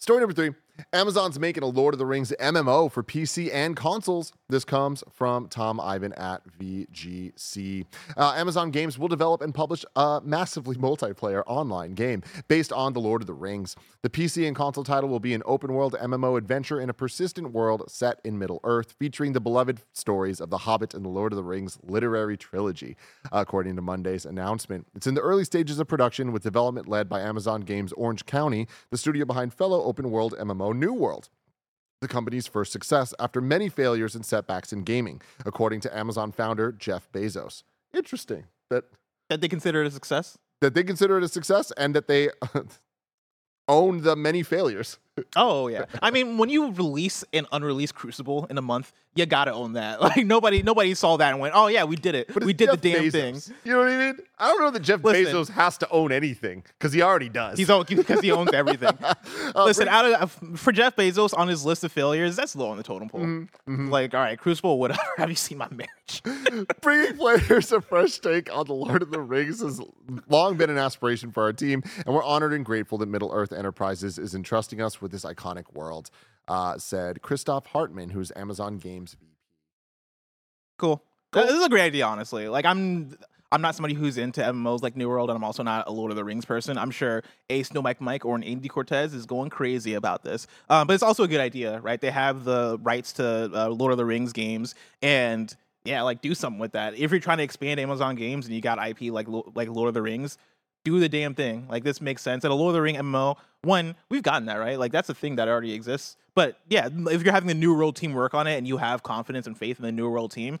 Story number three Amazon's making a Lord of the Rings MMO for PC and consoles. This comes from Tom Ivan at VGC. Uh, Amazon Games will develop and publish a massively multiplayer online game based on The Lord of the Rings. The PC and console title will be an open world MMO adventure in a persistent world set in Middle Earth, featuring the beloved stories of The Hobbit and The Lord of the Rings literary trilogy, according to Monday's announcement. It's in the early stages of production with development led by Amazon Games Orange County, the studio behind fellow open world MMO New World the company's first success after many failures and setbacks in gaming, according to Amazon founder Jeff Bezos. Interesting that That they consider it a success. that they consider it a success and that they own the many failures. Oh yeah. I mean, when you release an unreleased Crucible in a month, you gotta own that. Like nobody, nobody saw that and went, "Oh yeah, we did it. But we did Jeff the damn Bezos. thing." You know what I mean? I don't know that Jeff Listen. Bezos has to own anything because he already does. He's because he owns everything. Uh, Listen, bring- out of for Jeff Bezos on his list of failures, that's low on the totem pole. Mm-hmm, Like, all right, Crucible, whatever. Have you seen my marriage? Bringing players a fresh take on The Lord of the Rings has long been an aspiration for our team, and we're honored and grateful that Middle Earth Enterprises is entrusting us with this iconic world, uh, said Christoph Hartmann, who's Amazon Games VP. cool. This is a great idea, honestly. Like, I'm. I'm not somebody who's into MMOs like New World, and I'm also not a Lord of the Rings person. I'm sure Ace, No Mike Mike, or an Andy Cortez is going crazy about this. Um, but it's also a good idea, right? They have the rights to uh, Lord of the Rings games, and yeah, like do something with that. If you're trying to expand Amazon games and you got IP like like Lord of the Rings, do the damn thing. Like this makes sense. And a Lord of the Ring MMO, one, we've gotten that right. Like that's a thing that already exists. But yeah, if you're having the New World team work on it and you have confidence and faith in the New World team,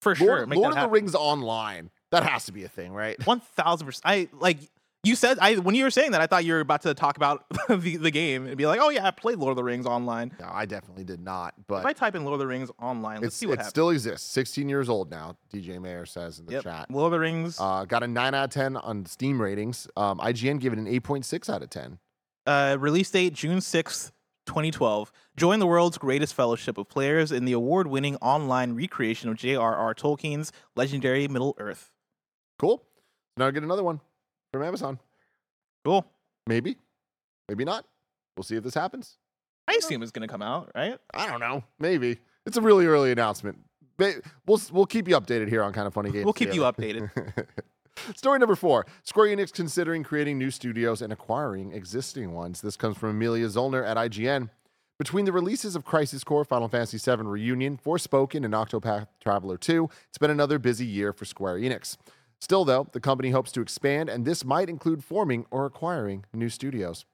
for sure, Lord, make Lord of the. Rings Online. That has to be a thing, right? One thousand percent. I like you said. I when you were saying that, I thought you were about to talk about the, the game and be like, "Oh yeah, I played Lord of the Rings online." No, I definitely did not. But if I type in Lord of the Rings online, let's see what it happens. still exists. 16 years old now, DJ Mayer says in the yep. chat. Lord of the Rings. Uh, got a 9 out of 10 on Steam ratings. Um, IGN gave it an 8.6 out of 10. Uh, release date June sixth, twenty twelve. Join the world's greatest fellowship of players in the award-winning online recreation of J.R.R. Tolkien's legendary Middle Earth. Cool. Now get another one from Amazon. Cool. Maybe. Maybe not. We'll see if this happens. I assume it's gonna come out, right? I don't know. Maybe. It's a really early announcement. We'll, we'll keep you updated here on Kind of Funny Games. We'll keep you updated. Story number four Square Enix considering creating new studios and acquiring existing ones. This comes from Amelia Zollner at IGN. Between the releases of Crisis Core, Final Fantasy VII Reunion, Forspoken, and Octopath Traveler 2, it's been another busy year for Square Enix. Still, though, the company hopes to expand, and this might include forming or acquiring new studios.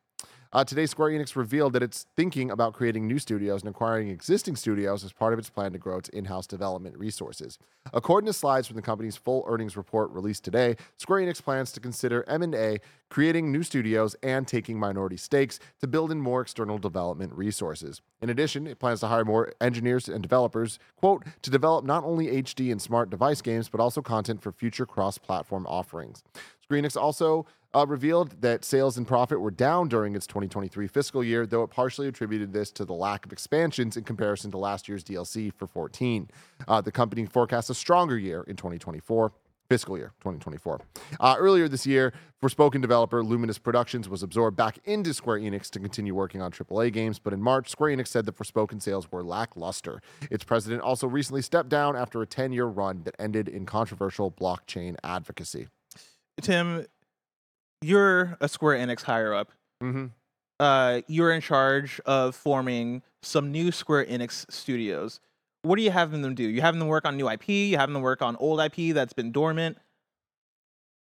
Uh, today, Square Enix revealed that it's thinking about creating new studios and acquiring existing studios as part of its plan to grow its in house development resources. According to slides from the company's full earnings report released today, Square Enix plans to consider M&A, creating new studios, and taking minority stakes to build in more external development resources. In addition, it plans to hire more engineers and developers, quote, to develop not only HD and smart device games, but also content for future cross platform offerings. Square Enix also uh, revealed that sales and profit were down during its 2023 fiscal year, though it partially attributed this to the lack of expansions in comparison to last year's DLC for 14. Uh, the company forecasts a stronger year in 2024. Fiscal year 2024. Uh, earlier this year, Forspoken developer Luminous Productions was absorbed back into Square Enix to continue working on AAA games, but in March, Square Enix said that Forspoken sales were lackluster. Its president also recently stepped down after a 10 year run that ended in controversial blockchain advocacy. Tim, you're a Square Enix higher up. Mm-hmm. Uh, you're in charge of forming some new Square Enix studios. What are you having them do? You having them work on new IP? You having them work on old IP that's been dormant?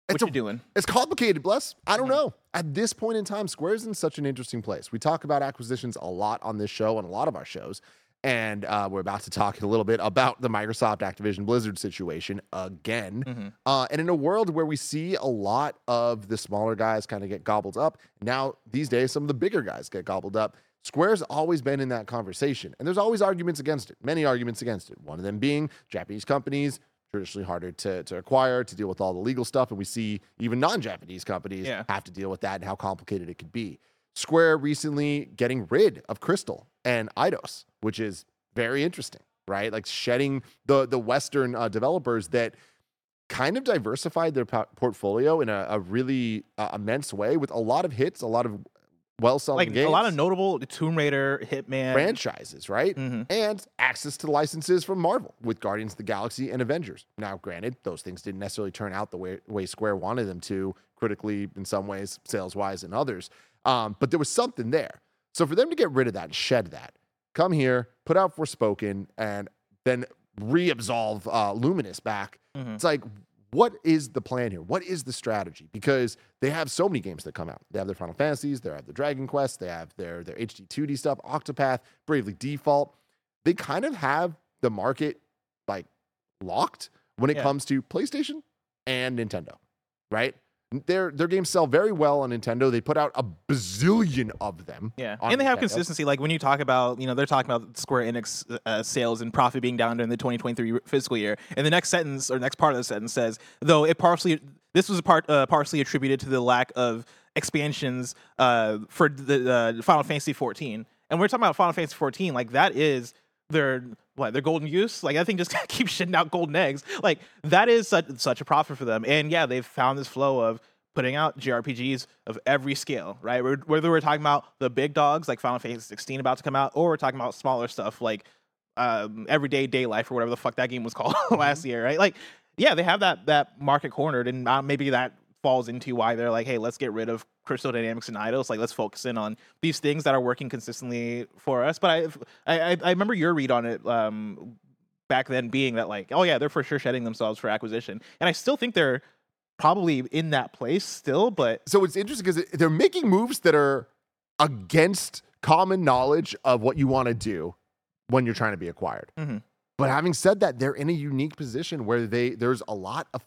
What It's a- you doing? It's complicated, Bless. I don't Mhm. know. At this point in time, Square Square's in such an interesting place. We talk about acquisitions a lot on this show and a lot of our shows. And uh, we're about to talk a little bit about the Microsoft Activision Blizzard situation again. Mhm. Uh, and in a world where we see a lot of the smaller guys kind of get gobbled up, now these days some of the bigger guys get gobbled up. Square's always been in that conversation, and there's always arguments against it, many arguments against it. One of them being Japanese companies, traditionally harder to, to acquire, to deal with all the legal stuff. And we see even non Japanese companies Yeah. have to deal with that and how complicated it could be. Square recently getting rid of Crystal and Eidos, which is very interesting, right? Like shedding the the Western uh, developers that kind of diversified their po- portfolio in a, a really uh, immense way with a lot of hits, a lot of well selling Like games, a lot of notable Tomb Raider, Hitman. franchises, right? Mhm. And access to licenses from Marvel with Guardians of the Galaxy and Avengers. Now, granted, those things didn't necessarily turn out the way, way Square wanted them to, critically in some ways, sales wise in others. Um, but there was something there. So for them to get rid of that and shed that, come here, put out Forspoken, and then reabsolve uh, Luminous back. Mhm. It's like, what is the plan here? What is the strategy? Because they have so many games that come out. They have their Final Fantasies, they have the Dragon Quest, they have their their HD 2D stuff, Octopath, Bravely Default. They kind of have the market like locked when it Yeah. comes to PlayStation and Nintendo, right? Their their games sell very well on Nintendo. They put out a bazillion of them. Yeah, and they have consistency. Like when you talk about, you know, they're talking about Square Enix uh, sales and profit being down during the 2023 fiscal year, and the next sentence or next part of the sentence says, though it partially, this was a part uh, partially attributed to the lack of expansions uh, for the uh, Final Fantasy 14. And we're talking about Final Fantasy 14, like that is their what their golden use. Like I think just keep shitting out golden eggs. Like that is such such a profit for them. And yeah, they've found this flow of putting out JRPGs of every scale, right? Whether we're talking about the big dogs like Final Fantasy 16 about to come out, or we're talking about smaller stuff like um, Everyday Day Life or whatever the fuck that game was called last year, right? Like, yeah, they have that that market cornered, and uh, maybe that falls into why they're like, hey, let's get rid of Crystal Dynamics and Eidos. Like, let's focus in on these things that are working consistently for us. But I, I, I remember your read on it um, back then being that like, oh yeah, they're for sure shedding themselves for acquisition, and I still think they're probably in that place still, but so it's interesting because they're making moves that are against common knowledge of what you want to do when you're trying to be acquired. Mhm. But having said that, they're in a unique position where they there's a lot of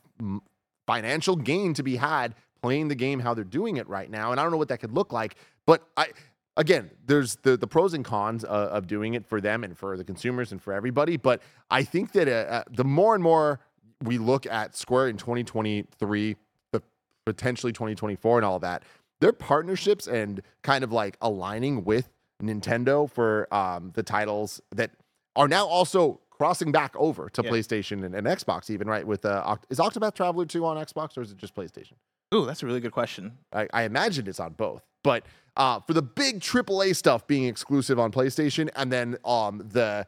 financial gain to be had playing the game how they're doing it right now, and I don't know what that could look like. But I again, there's the the pros and cons of doing it for them and for the consumers and for everybody. But I think that uh, uh, the more and more we look at Square in 2023, the potentially 2024 and all that, their partnerships and kind of like aligning with Nintendo for um, the titles that are now also crossing back over to Yeah. PlayStation and, and Xbox, even right? With uh, Oct- is Octopath Traveler 2 on Xbox or is it just PlayStation? ooh, that's a really good question. I, I imagine it's on both. But uh, for the big AAA stuff being exclusive on PlayStation, and then um the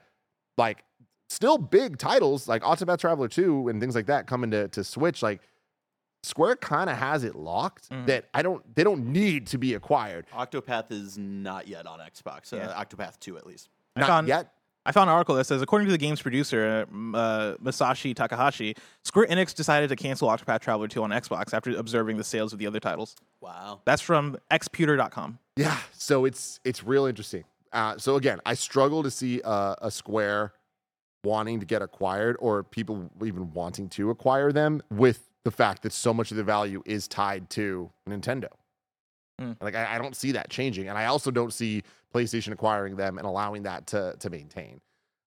like still big titles like Octopath Traveler 2 and things like that coming to, to Switch, like Square kind of has it locked Mhm. that I don't they don't need to be acquired. Octopath is not yet on Xbox. Uh, Yeah. Octopath 2 at least. I Not found- yet. I found an article that says, according to the game's producer, uh, Masashi Takahashi, Square Enix decided to cancel Octopath Traveler 2 on Xbox after observing the sales of the other titles. Wow. That's from xputer.com. Yeah, so it's it's real interesting. Uh, so again, I struggle to see uh, a Square wanting to get acquired or people even wanting to acquire them with the fact that so much of the value is tied to Nintendo. Mm. Like I, I don't see that changing, and I also don't see PlayStation acquiring them and allowing that to to maintain.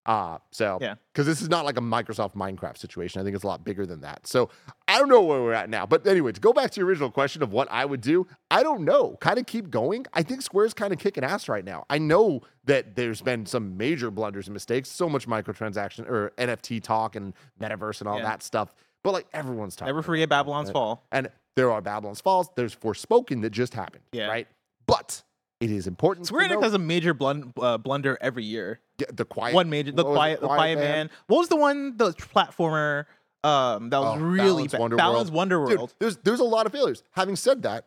Uh, so Yeah. because this is not like a Microsoft Minecraft situation. I think it's a lot bigger than that. So I don't know where we're at now. But anyway, to go back to your original question of what I would do, I don't know. Kind of keep going. I think Square's kind of kicking ass right now. I know that there's been some major blunders and mistakes, so much microtransaction or NFT talk and metaverse and all Yeah. that stuff. But like everyone's talking. Never forget it. Babylon's Fall. And there are Babylon's Falls. There's Forspoken that just happened. Yeah. Right. But it is important. Square Enix has a major blun- uh, blunder every year. Yeah, the quiet one major, the quiet, the quiet man. What was the one, the platformer? Um, that was Oh, really bad. Balance Wonderworld. Dude, there's there's a lot of failures. Having said that,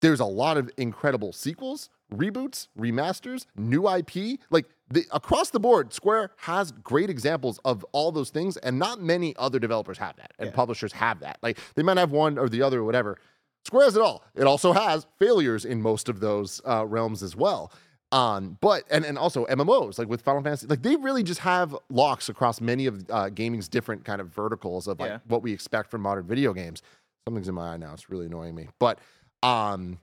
there's a lot of incredible sequels, reboots, remasters, new IP. Like the, across the board, Square has great examples of all those things, and not many other developers have that, and Yeah. publishers have that. Like they might have one or the other or whatever. Square has it all. It also has failures in most of those uh, realms as well. Um, but and and also MMOs like with Final Fantasy, like they really just have locks across many of uh, gaming's different kind of verticals of like Yeah. what we expect from modern video games. Something's in my eye now; it's really annoying me. But um,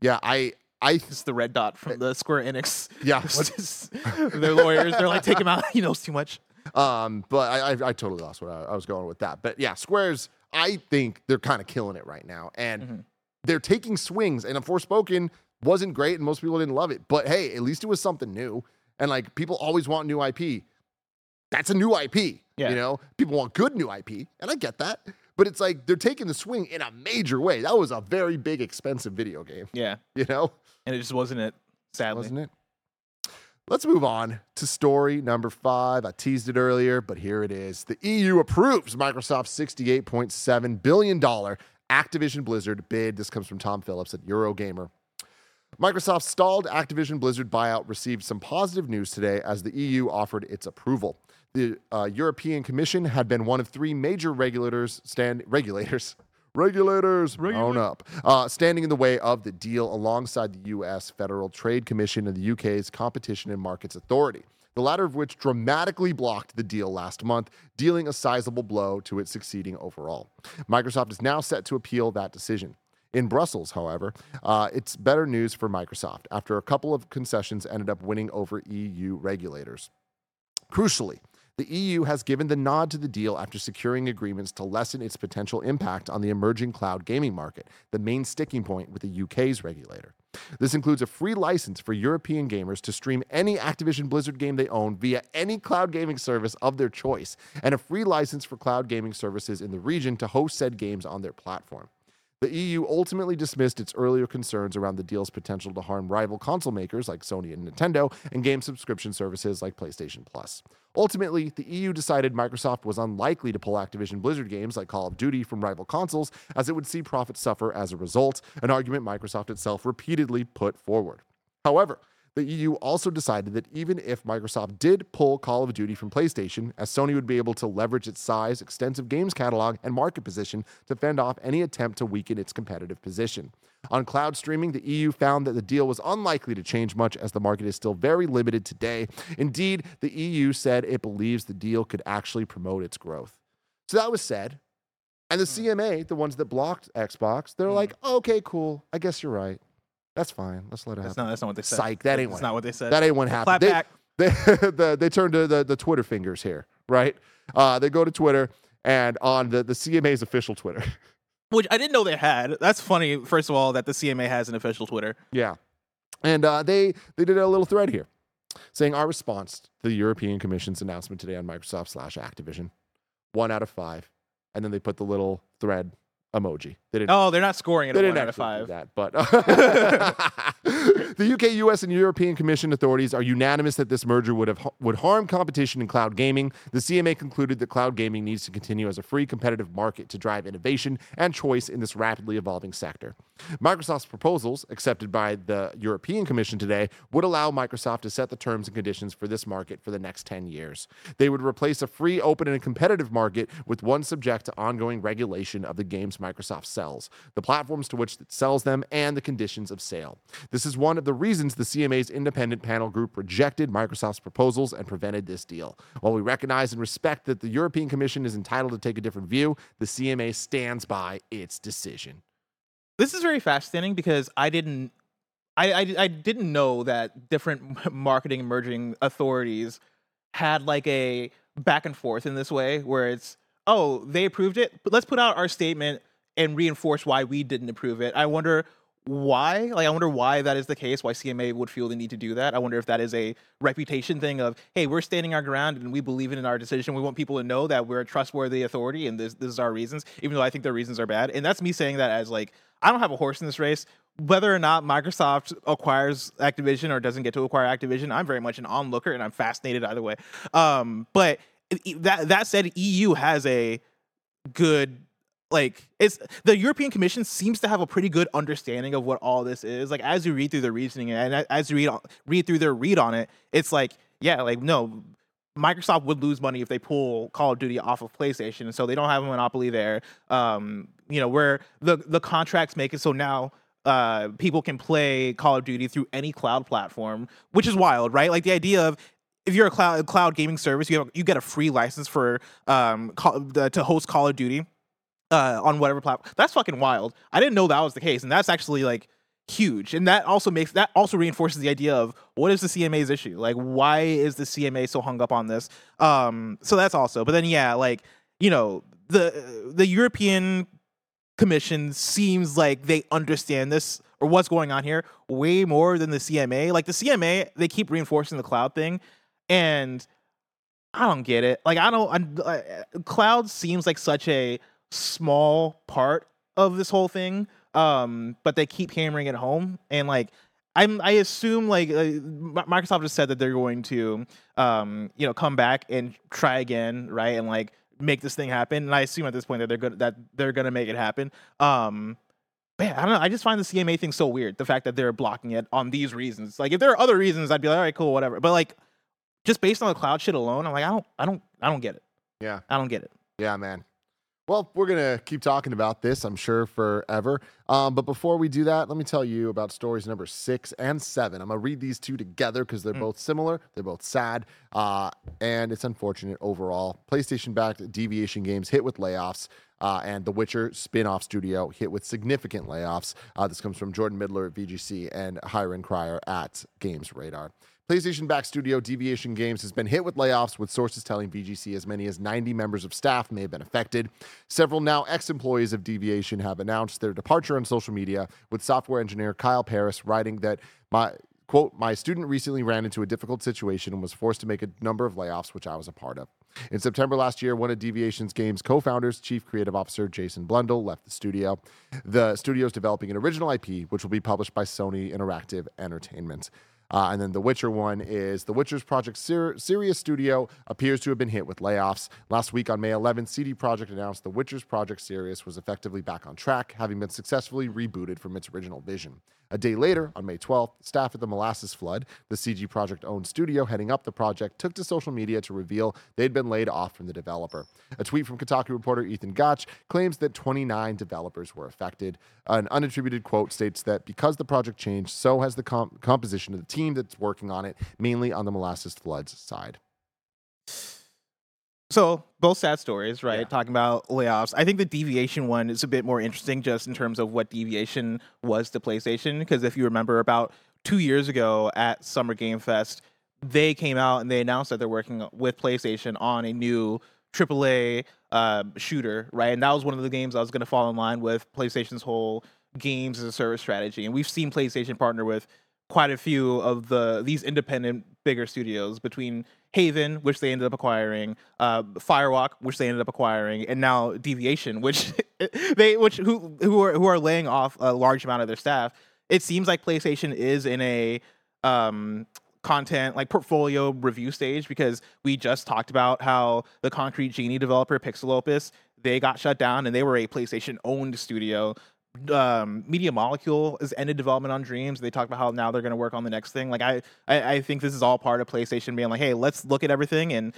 yeah, I I It's the red dot from the Square Enix. yeah, Their lawyers, they're like, take him out. He knows too much. Um, but I, I, I totally lost what I, I was going with that. But yeah, Squares, I think they're kind of killing it right now, and Mhm. they're taking swings. And a Forspoken wasn't great, and most people didn't love it. But hey, at least it was something new. And like people always want new IP. That's a new IP. Yeah. You know, people want good new IP, and I get that. But it's like they're taking the swing in a major way. That was a very big, expensive video game. Yeah. You know, And it just wasn't it, sadly. wasn't it? Let's move on to story number five. I teased it earlier, but here it is. The EU approves Microsoft's $68.7 billion Activision Blizzard bid. This comes from Tom Phillips at Eurogamer. Microsoft's stalled Activision Blizzard buyout received some positive news today as the EU offered its approval. The uh, European Commission had been one of three major regulators stand regulators regulators own up uh, standing in the way of the deal alongside the U.S. Federal Trade Commission and the U.K.'s Competition and Markets Authority. The latter of which dramatically blocked the deal last month, dealing a sizable blow to its succeeding overall. Microsoft is now set to appeal that decision. In Brussels, however, uh, it's better news for Microsoft after a couple of concessions ended up winning over EU regulators. Crucially, the EU has given the nod to the deal after securing agreements to lessen its potential impact on the emerging cloud gaming market, the main sticking point with the UK's regulator. This includes a free license for European gamers to stream any Activision Blizzard game they own via any cloud gaming service of their choice, and a free license for cloud gaming services in the region to host said games on their platform. The EU ultimately dismissed its earlier concerns around the deal's potential to harm rival console makers like Sony and Nintendo and game subscription services like PlayStation Plus. Ultimately, the EU decided Microsoft was unlikely to pull Activision Blizzard games like Call of Duty from rival consoles, as it would see profits suffer as a result, an argument Microsoft itself repeatedly put forward. However, The EU also decided that even if Microsoft did pull Call of Duty from PlayStation, as Sony would be able to leverage its size, extensive games catalog, and market position to fend off any attempt to weaken its competitive position. On cloud streaming, the EU found that the deal was unlikely to change much as the market is still very limited today. Indeed, the EU said it believes the deal could actually promote its growth. So that was said. And the hmm. CMA, the ones that blocked Xbox, they're hmm. like, okay, cool. I guess you're right. That's fine. Let's let it That's happen. not. That's not what they said. Psych. That ain't That's what not what they said. that ain't what happened. They, back. they, the, they turned to the, the Twitter fingers here, right? Uh, they go to Twitter and on the, the CMA's official Twitter. Which I didn't know they had. That's funny. First of all, that the CMA has an official Twitter. yeah. And uh, they, they did a little thread here saying our response to the European Commission's announcement today on Microsoft slash Activision, one out of five. And then they put the little thread emoji. They didn't Oh, they're not scoring it They didn't one out of actually do five. that, but the UK, US, and European Commission authorities are unanimous that this merger would have would harm competition in cloud gaming. The CMA concluded that cloud gaming needs to continue as a free, competitive market to drive innovation and choice in this rapidly evolving sector. Microsoft's proposals, accepted by the European Commission today, would allow Microsoft to set the terms and conditions for this market for the next 10 years. They would replace a free, open, and competitive market with one subject to ongoing regulation of the games Microsoft sells, the platforms to which it sells them, and the conditions of sale. This is one of the reasons the CMA's independent panel group rejected Microsoft's proposals and prevented this deal. While we recognize and respect that the European Commission is entitled to take a different view, the CMA stands by its decision. This is very fascinating because I didn't, I, I, I didn't know that different marketing merging authorities had like a back and forth in this way, where it's oh they approved it, but let's put out our statement and reinforce why we didn't approve it. I wonder why like i wonder why that is the case why cma would feel the need to do that. I wonder if that is a reputation thing of hey we're standing our ground and we believe in our decision. We want people to know that we're a trustworthy authority and this, this is our reasons even though i think their reasons are bad. And that's me saying that as like i don't have a horse in this race. Whether or not microsoft acquires activision or doesn't get to acquire activision i'm very much an onlooker and i'm fascinated either way. Um but that that said eu has a good like it's the European Commission seems to have a pretty good understanding of what all this is. Like as you read through the reasoning and as you read read through their read on it, it's like yeah, like no, Microsoft would lose money if they pull Call of Duty off of PlayStation, so they don't have a monopoly there. Um, you know where the the contracts make it so now. Uh, people can play Call of Duty through any cloud platform, which is wild, right? Like the idea of if you're a cloud cloud gaming service, you have, you get a free license for um call, the, to host Call of Duty uh, on whatever platform. That's fucking wild. I didn't know that was the case, and that's actually like huge. And that also makes that also reinforces the idea of what is the CMA's issue? Like, why is the CMA so hung up on this? Um, so that's also. But then, yeah, like you know, the the European Commission seems like they understand this or what's going on here way more than the CMA. Like the CMA, they keep reinforcing the cloud thing, and I don't get it. Like I don't. I, uh, cloud seems like such a small part of this whole thing um but they keep hammering it home and like i'm i assume like uh, microsoft just said that they're going to um you know come back and try again right and like make this thing happen and i assume at this point that they're good that they're gonna make it happen um Man, I don't know. I just find the CMA thing so weird. The fact that they're blocking it on these reasons. Like, if there are other reasons, I'd be like, all right, cool, whatever. But like, just based on the cloud shit alone, I'm like, I don't, I don't, I don't get it. Yeah. I don't get it. Yeah, man. Well, we're going to keep talking about this, I'm sure, forever. Um, but before we do that, let me tell you about stories number six and seven. I'm going to read these two together because they're both similar. They're both sad. Uh, and it's unfortunate overall. PlayStation backed Deviation Games hit with layoffs. Uh, and The Witcher spin off studio hit with significant layoffs. Uh, this comes from Jordan Middler at VGC and Hirun Cryer at Games Radar. PlayStation backed studio Deviation Games has been hit with layoffs, with sources telling VGC as many as 90 members of staff may have been affected. Several now ex employees of Deviation have announced their departure on social media, with software engineer Kyle Paris writing that my quote, my student recently ran into a difficult situation and was forced to make a number of layoffs, which I was a part of. In September last year, one of Deviation's Games co founders, Chief Creative Officer Jason Blundell, left the studio. The studio is developing an original IP, which will be published by Sony Interactive Entertainment. Uh, and then the Witcher one is the Witcher's Project Sir- Sirius Studio appears to have been hit with layoffs. Last week on May 11th, CD Projekt announced the Witcher's Project Sirius was effectively back on track, having been successfully rebooted from its original vision. A day later, on May 12th, staff at the Molasses Flood, the CD Projekt owned studio heading up the project, took to social media to reveal they'd been laid off from the developer. A tweet from Kotaku reporter Ethan Gach claims that 29 developers were affected. An unattributed quote states that because the project changed, so has the com- composition of the team that's working on it, mainly on the Molasses Floods side. So both sad stories, right? Talking about layoffs. I think the deviation one is a bit more interesting, just in terms of what deviation was to PlayStation. Because if you remember, about two years ago at Summer Game Fest, they came out and they announced that they're working with PlayStation on a new AAA uh, shooter, right? And that was one of the games I was going to fall in line with PlayStation's whole games as a service strategy. And we've seen PlayStation partner with quite a few of the these independent bigger studios between Haven, which they ended up acquiring, uh, Firewalk, which they ended up acquiring, and now Deviation, which they which who who are who are laying off a large amount of their staff. It seems like PlayStation is in a um, content like portfolio review stage because we just talked about how the Concrete Genie developer Pixel Opus they got shut down and they were a PlayStation owned studio um, Media Molecule has ended development on Dreams. They talk about how now they're going to work on the next thing. Like I, I, I, think this is all part of PlayStation being like, hey, let's look at everything and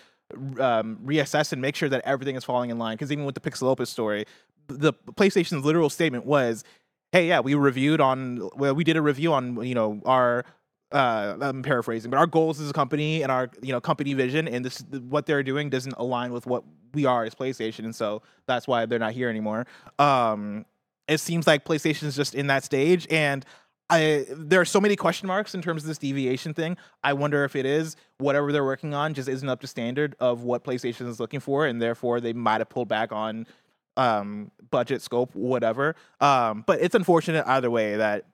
um, reassess and make sure that everything is falling in line. Because even with the Pixel Opus story, the PlayStation's literal statement was, hey, yeah, we reviewed on, well, we did a review on, you know, our uh, I'm paraphrasing, but our goals as a company and our you know company vision and this what they're doing doesn't align with what we are as PlayStation, and so that's why they're not here anymore. Um, it seems like PlayStation is just in that stage, and I there are so many question marks in terms of this deviation thing. I wonder if it is whatever they're working on just isn't up to standard of what PlayStation is looking for, and therefore they might have pulled back on um, budget, scope, whatever. Um, but it's unfortunate either way that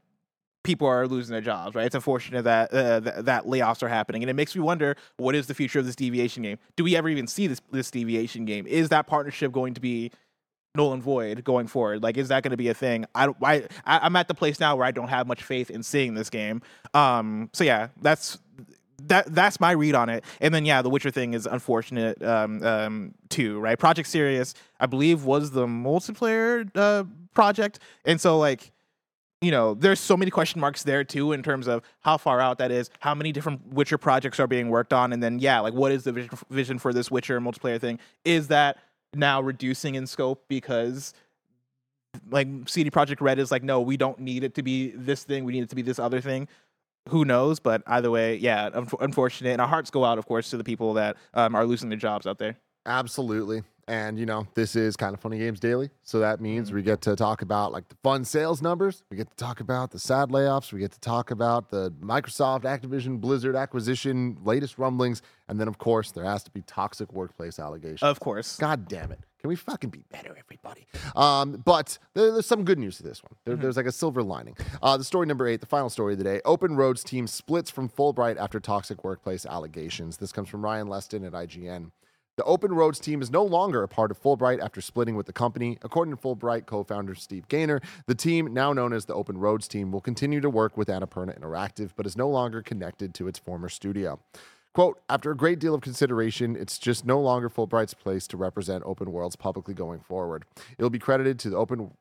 people are losing their jobs, right? It's unfortunate that uh, th- that layoffs are happening, and it makes me wonder what is the future of this deviation game? Do we ever even see this this deviation game? Is that partnership going to be null and void going forward? Like, is that going to be a thing? I, I I'm at the place now where I don't have much faith in seeing this game. Um, so yeah, that's that that's my read on it. And then yeah, the Witcher thing is unfortunate um, um, too, right? Project Sirius, I believe, was the multiplayer uh, project, and so like. You know, there's so many question marks there too in terms of how far out that is, how many different Witcher projects are being worked on, and then yeah, like what is the vision, vision for this Witcher multiplayer thing? Is that now reducing in scope because like CD Projekt Red is like, no, we don't need it to be this thing. We need it to be this other thing. Who knows? But either way, yeah, un- unfortunate. And our hearts go out, of course, to the people that um, are losing their jobs out there. Absolutely. And you know, this is kind of funny games daily. So that means we get to talk about like the fun sales numbers. We get to talk about the sad layoffs. We get to talk about the Microsoft, Activision, Blizzard acquisition, latest rumblings. And then of course there has to be toxic workplace allegations. Of course. God damn it. Can we fucking be better, everybody? Um, but there, there's some good news to this one. There, mm-hmm. There's like a silver lining. Uh, the story number eight, the final story of the day Open Roads team splits from Fullbright after toxic workplace allegations. This comes from Ryan Leston at IGN. The Open Roads team is no longer a part of Fullbright after splitting with the company. According to Fullbright co founder Steve Gaynor, the team, now known as the Open Roads team, will continue to work with Annapurna Interactive, but is no longer connected to its former studio. Quote, after a great deal of consideration, it's just no longer Fullbright's place to represent Open Worlds publicly going forward. It'll be credited to the Open,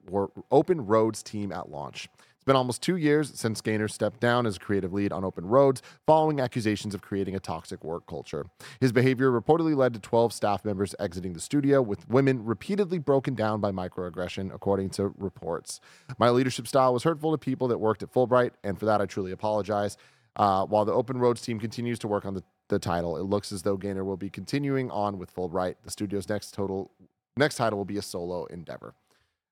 Open Roads team at launch. It's been almost two years since Gaynor stepped down as creative lead on Open Roads following accusations of creating a toxic work culture. His behavior reportedly led to 12 staff members exiting the studio, with women repeatedly broken down by microaggression, according to reports. My leadership style was hurtful to people that worked at Fullbright, and for that I truly apologize. Uh, while the Open Roads team continues to work on the, the title, it looks as though Gaynor will be continuing on with Fullbright. The studio's next total next title will be a solo endeavor.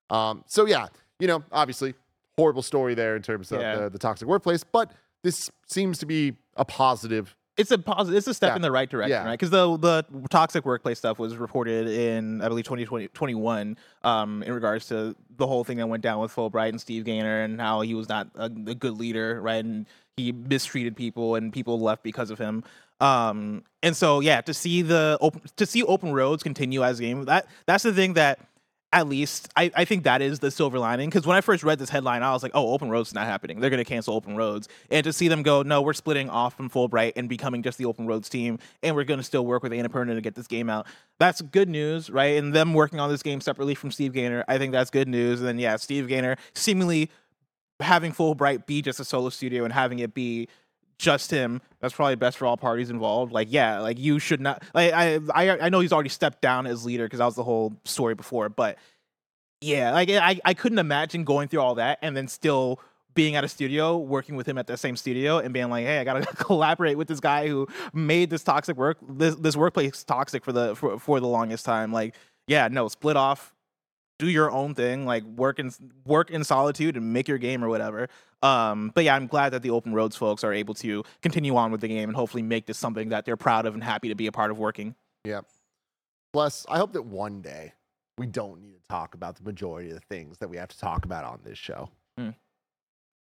Um, so yeah, you know, obviously horrible story there in terms of yeah. the, the, toxic workplace, but this seems to be a positive. It's a positive. It's a step in the right direction, yeah. right? Because the the toxic workplace stuff was reported in I believe 2021 um, in regards to the whole thing that went down with Fullbright and Steve Gaynor and how he was not a, a good leader, right? And he mistreated people and people left because of him. Um, and so yeah, to see the open to see open roads continue as a game that that's the thing that at least I, I think that is the silver lining because when I first read this headline, I was like, oh, open roads is not happening. They're going to cancel open roads. And to see them go, no, we're splitting off from Fullbright and becoming just the open roads team, and we're going to still work with Annapurna to get this game out. That's good news, right? And them working on this game separately from Steve Gaynor, I think that's good news. And then, yeah, Steve Gaynor seemingly having Fullbright be just a solo studio and having it be just him, that's probably best for all parties involved. Like, yeah, like you should not. Like, I I I know he's already stepped down as leader because that was the whole story before, but yeah, like I I couldn't imagine going through all that and then still being at a studio, working with him at the same studio, and being like, "Hey, I gotta collaborate with this guy who made this toxic work, this this workplace toxic for the for, for the longest time." Like, yeah, no, split off, do your own thing, like work in work in solitude and make your game or whatever. Um, but yeah, I'm glad that the Open Roads folks are able to continue on with the game and hopefully make this something that they're proud of and happy to be a part of working. Yep. Plus, I hope that one day we don't need to talk about the majority of the things that we have to talk about on this show. Mm.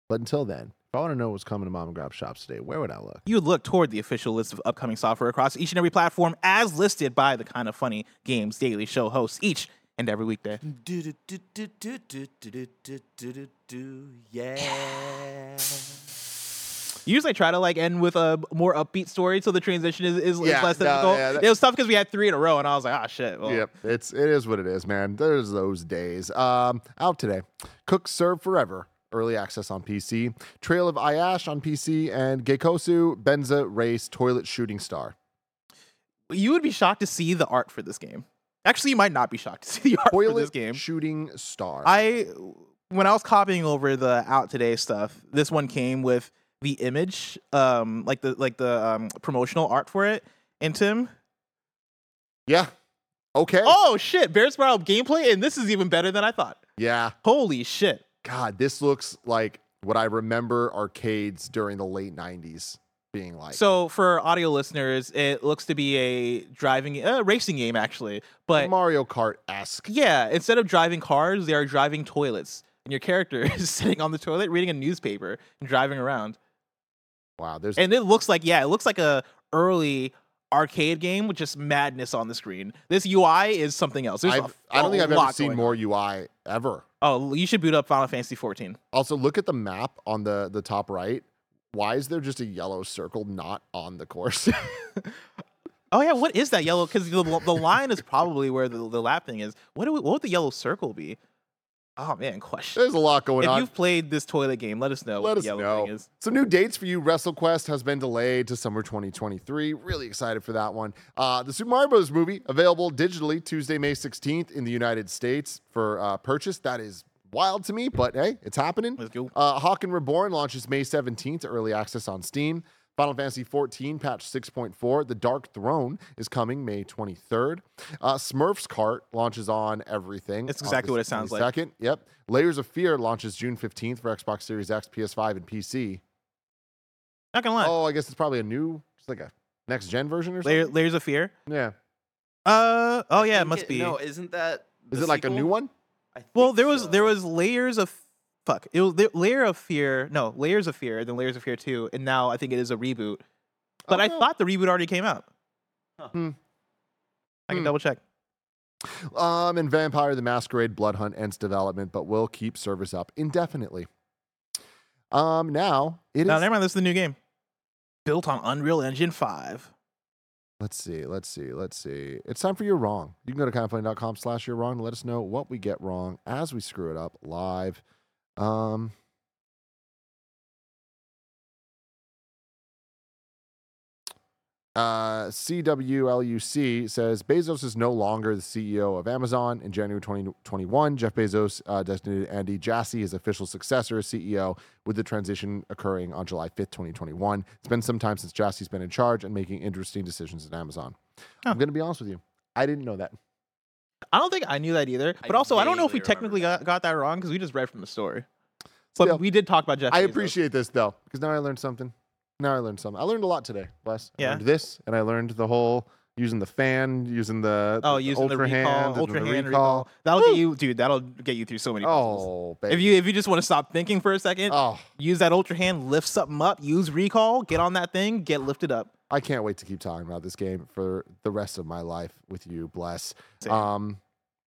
But until then, if I want to know what's coming to Mom and Grab shops today, where would I look? You would look toward the official list of upcoming software across each and every platform as listed by the kind of funny games daily show hosts each and every weekday. Do, do, do, Yeah. Usually I try to like end with a more upbeat story so the transition is, is, is Yeah, less no, difficult. yeah, that- it was tough because we had three in a row and I was like, ah shit. Well, Yep, it's it is what it is, man. There's those days. Um, out today, Cook Serve Forever, early access on PC, Trail of Ayash on PC, and Geikosu Benza Race Toilet Shooting Star. You would be shocked to see the art for this game. Actually, you might not be shocked to see the art for this game. Shooting Star. I when I was copying over the out today stuff, this one came with the image, um, like the like the um, promotional art for it. And Tim, yeah. Okay. oh shit, Bear Spiral gameplay, and this is even better than I thought. Yeah. Holy shit! God, this looks like what I remember arcades during the late '90s being like. So for audio listeners, it looks to be a driving uh, racing game actually, but Mario Kart esque. yeah, instead of driving cars, they are driving toilets, and your character is sitting on the toilet reading a newspaper and driving around. Wow. There's And it looks like yeah, it looks like a early arcade game with just madness on the screen. This UI is something else. There's a I don't think I've ever seen more on. UI ever. Oh, you should boot up Final Fantasy 14. Also, look at the map on the the top right. Why is there just a yellow circle not on the course? Oh yeah, what is that yellow? Because the, the line is probably where the, the lap thing is. What do we, what would the yellow circle be? Oh man, question. There's a lot going If on. If you've played this toilet game, let us know Let what us the yellow know. thing is. Some new dates for you. WrestleQuest has been delayed to summer 2023. Really excited for that one. Uh, the Super Mario Bros. movie available digitally Tuesday, May 16th in the United States for uh, purchase. That is wild to me, but hey, it's happening. Let's go. Uh, Hawk and Reborn launches May 17th early access on Steam. Final Fantasy 14 patch 6.4. The Dark Throne is coming May 23rd. Uh, Smurfs Kart launches on everything. It's exactly what it sounds like. Second, yep. Layers of Fear launches June 15th for Xbox Series X, PS5, and PC. Not gonna lie. Oh, I guess it's probably a new, it's like a next gen version or something. Layer, Layers of Fear. yeah. Uh oh yeah, it Think must be. No, isn't that? Is the it like a new one? I well, think there was there was layers of fuck. It was the, layer of fear. No, layers of fear, then layers of fear two, and now I think it is a reboot. But I Okay. thought the reboot already came out. Hmm. I can Hmm. double check. Um, and Vampire the Masquerade Blood Hunt ends development, but will keep service up indefinitely. Um, now it is. No, never mind. This is the new game, built on Unreal Engine five. Let's see. Let's see. Let's see. It's time for your wrong. You can go to kindafunny.com slash your wrong to let us know what we get wrong as we screw it up live. Um, uh, CWLUC says Bezos is no longer the CEO of Amazon. In January 2021, Jeff Bezos uh, designated Andy Jassy his official successor as CEO, with the transition occurring on July 5th, 2021. It's been some time since Jassy's been in charge and making interesting decisions at Amazon. Huh. I'm going to be honest with you. I didn't know that. I don't think I knew that either. I But also, I don't know if we technically remember got, got that wrong because we just read from the story. But Still, we did talk about Jeff. I Bezos. appreciate this though, because now I learned something. Now I learned something. I learned a lot today, Wes. I Yeah. learned this, and I learned the whole using the fan, using the Oh, the using the ultra recall, hand, and ultra the hand recall. That'll Woo! get you, dude. That'll get you through so many. puzzles. Oh, baby. If you if you just want to stop thinking for a second, oh, use that ultra hand, lift something up, use recall, get on that thing, get lifted up. I can't wait to keep talking about this game for the rest of my life with you. Bless. Same. Um,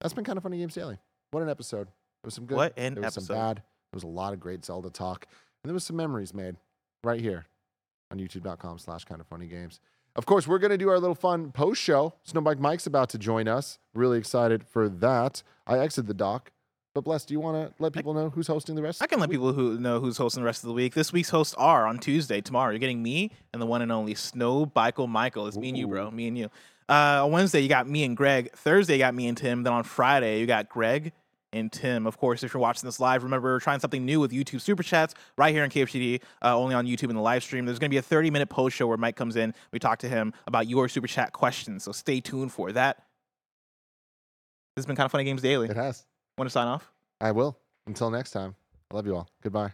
that's been Kinda Funny Games Daily. What an episode. It was some good. What an there was some episode. bad. There was a lot of great Zelda talk, and there was some memories made right here on YouTube.com/slash Kinda Funny Games. Of course, we're going to do our little fun post show. Snowbike Mike's about to join us. Really excited for that. I exited the dock. But bless, do you want to let people know who's hosting the rest? I can let people who know who's hosting the rest of the week. This week's hosts are on Tuesday, tomorrow. You're getting me and the one and only Snow Michael Michael. It's me and you, bro. Me and you. Uh, on Wednesday, you got me and Greg. Thursday, you got me and Tim. Then on Friday, you got Greg and Tim. Of course, if you're watching this live, remember we're trying something new with YouTube Super Chats right here in KFGD, uh, only on YouTube in the live stream. There's going to be a 30 minute post show where Mike comes in. We talk to him about your Super Chat questions. So stay tuned for that. This has been Kinda Funny Games Daily. It has. Want to sign off? I will. Until next time. I love you all. Goodbye.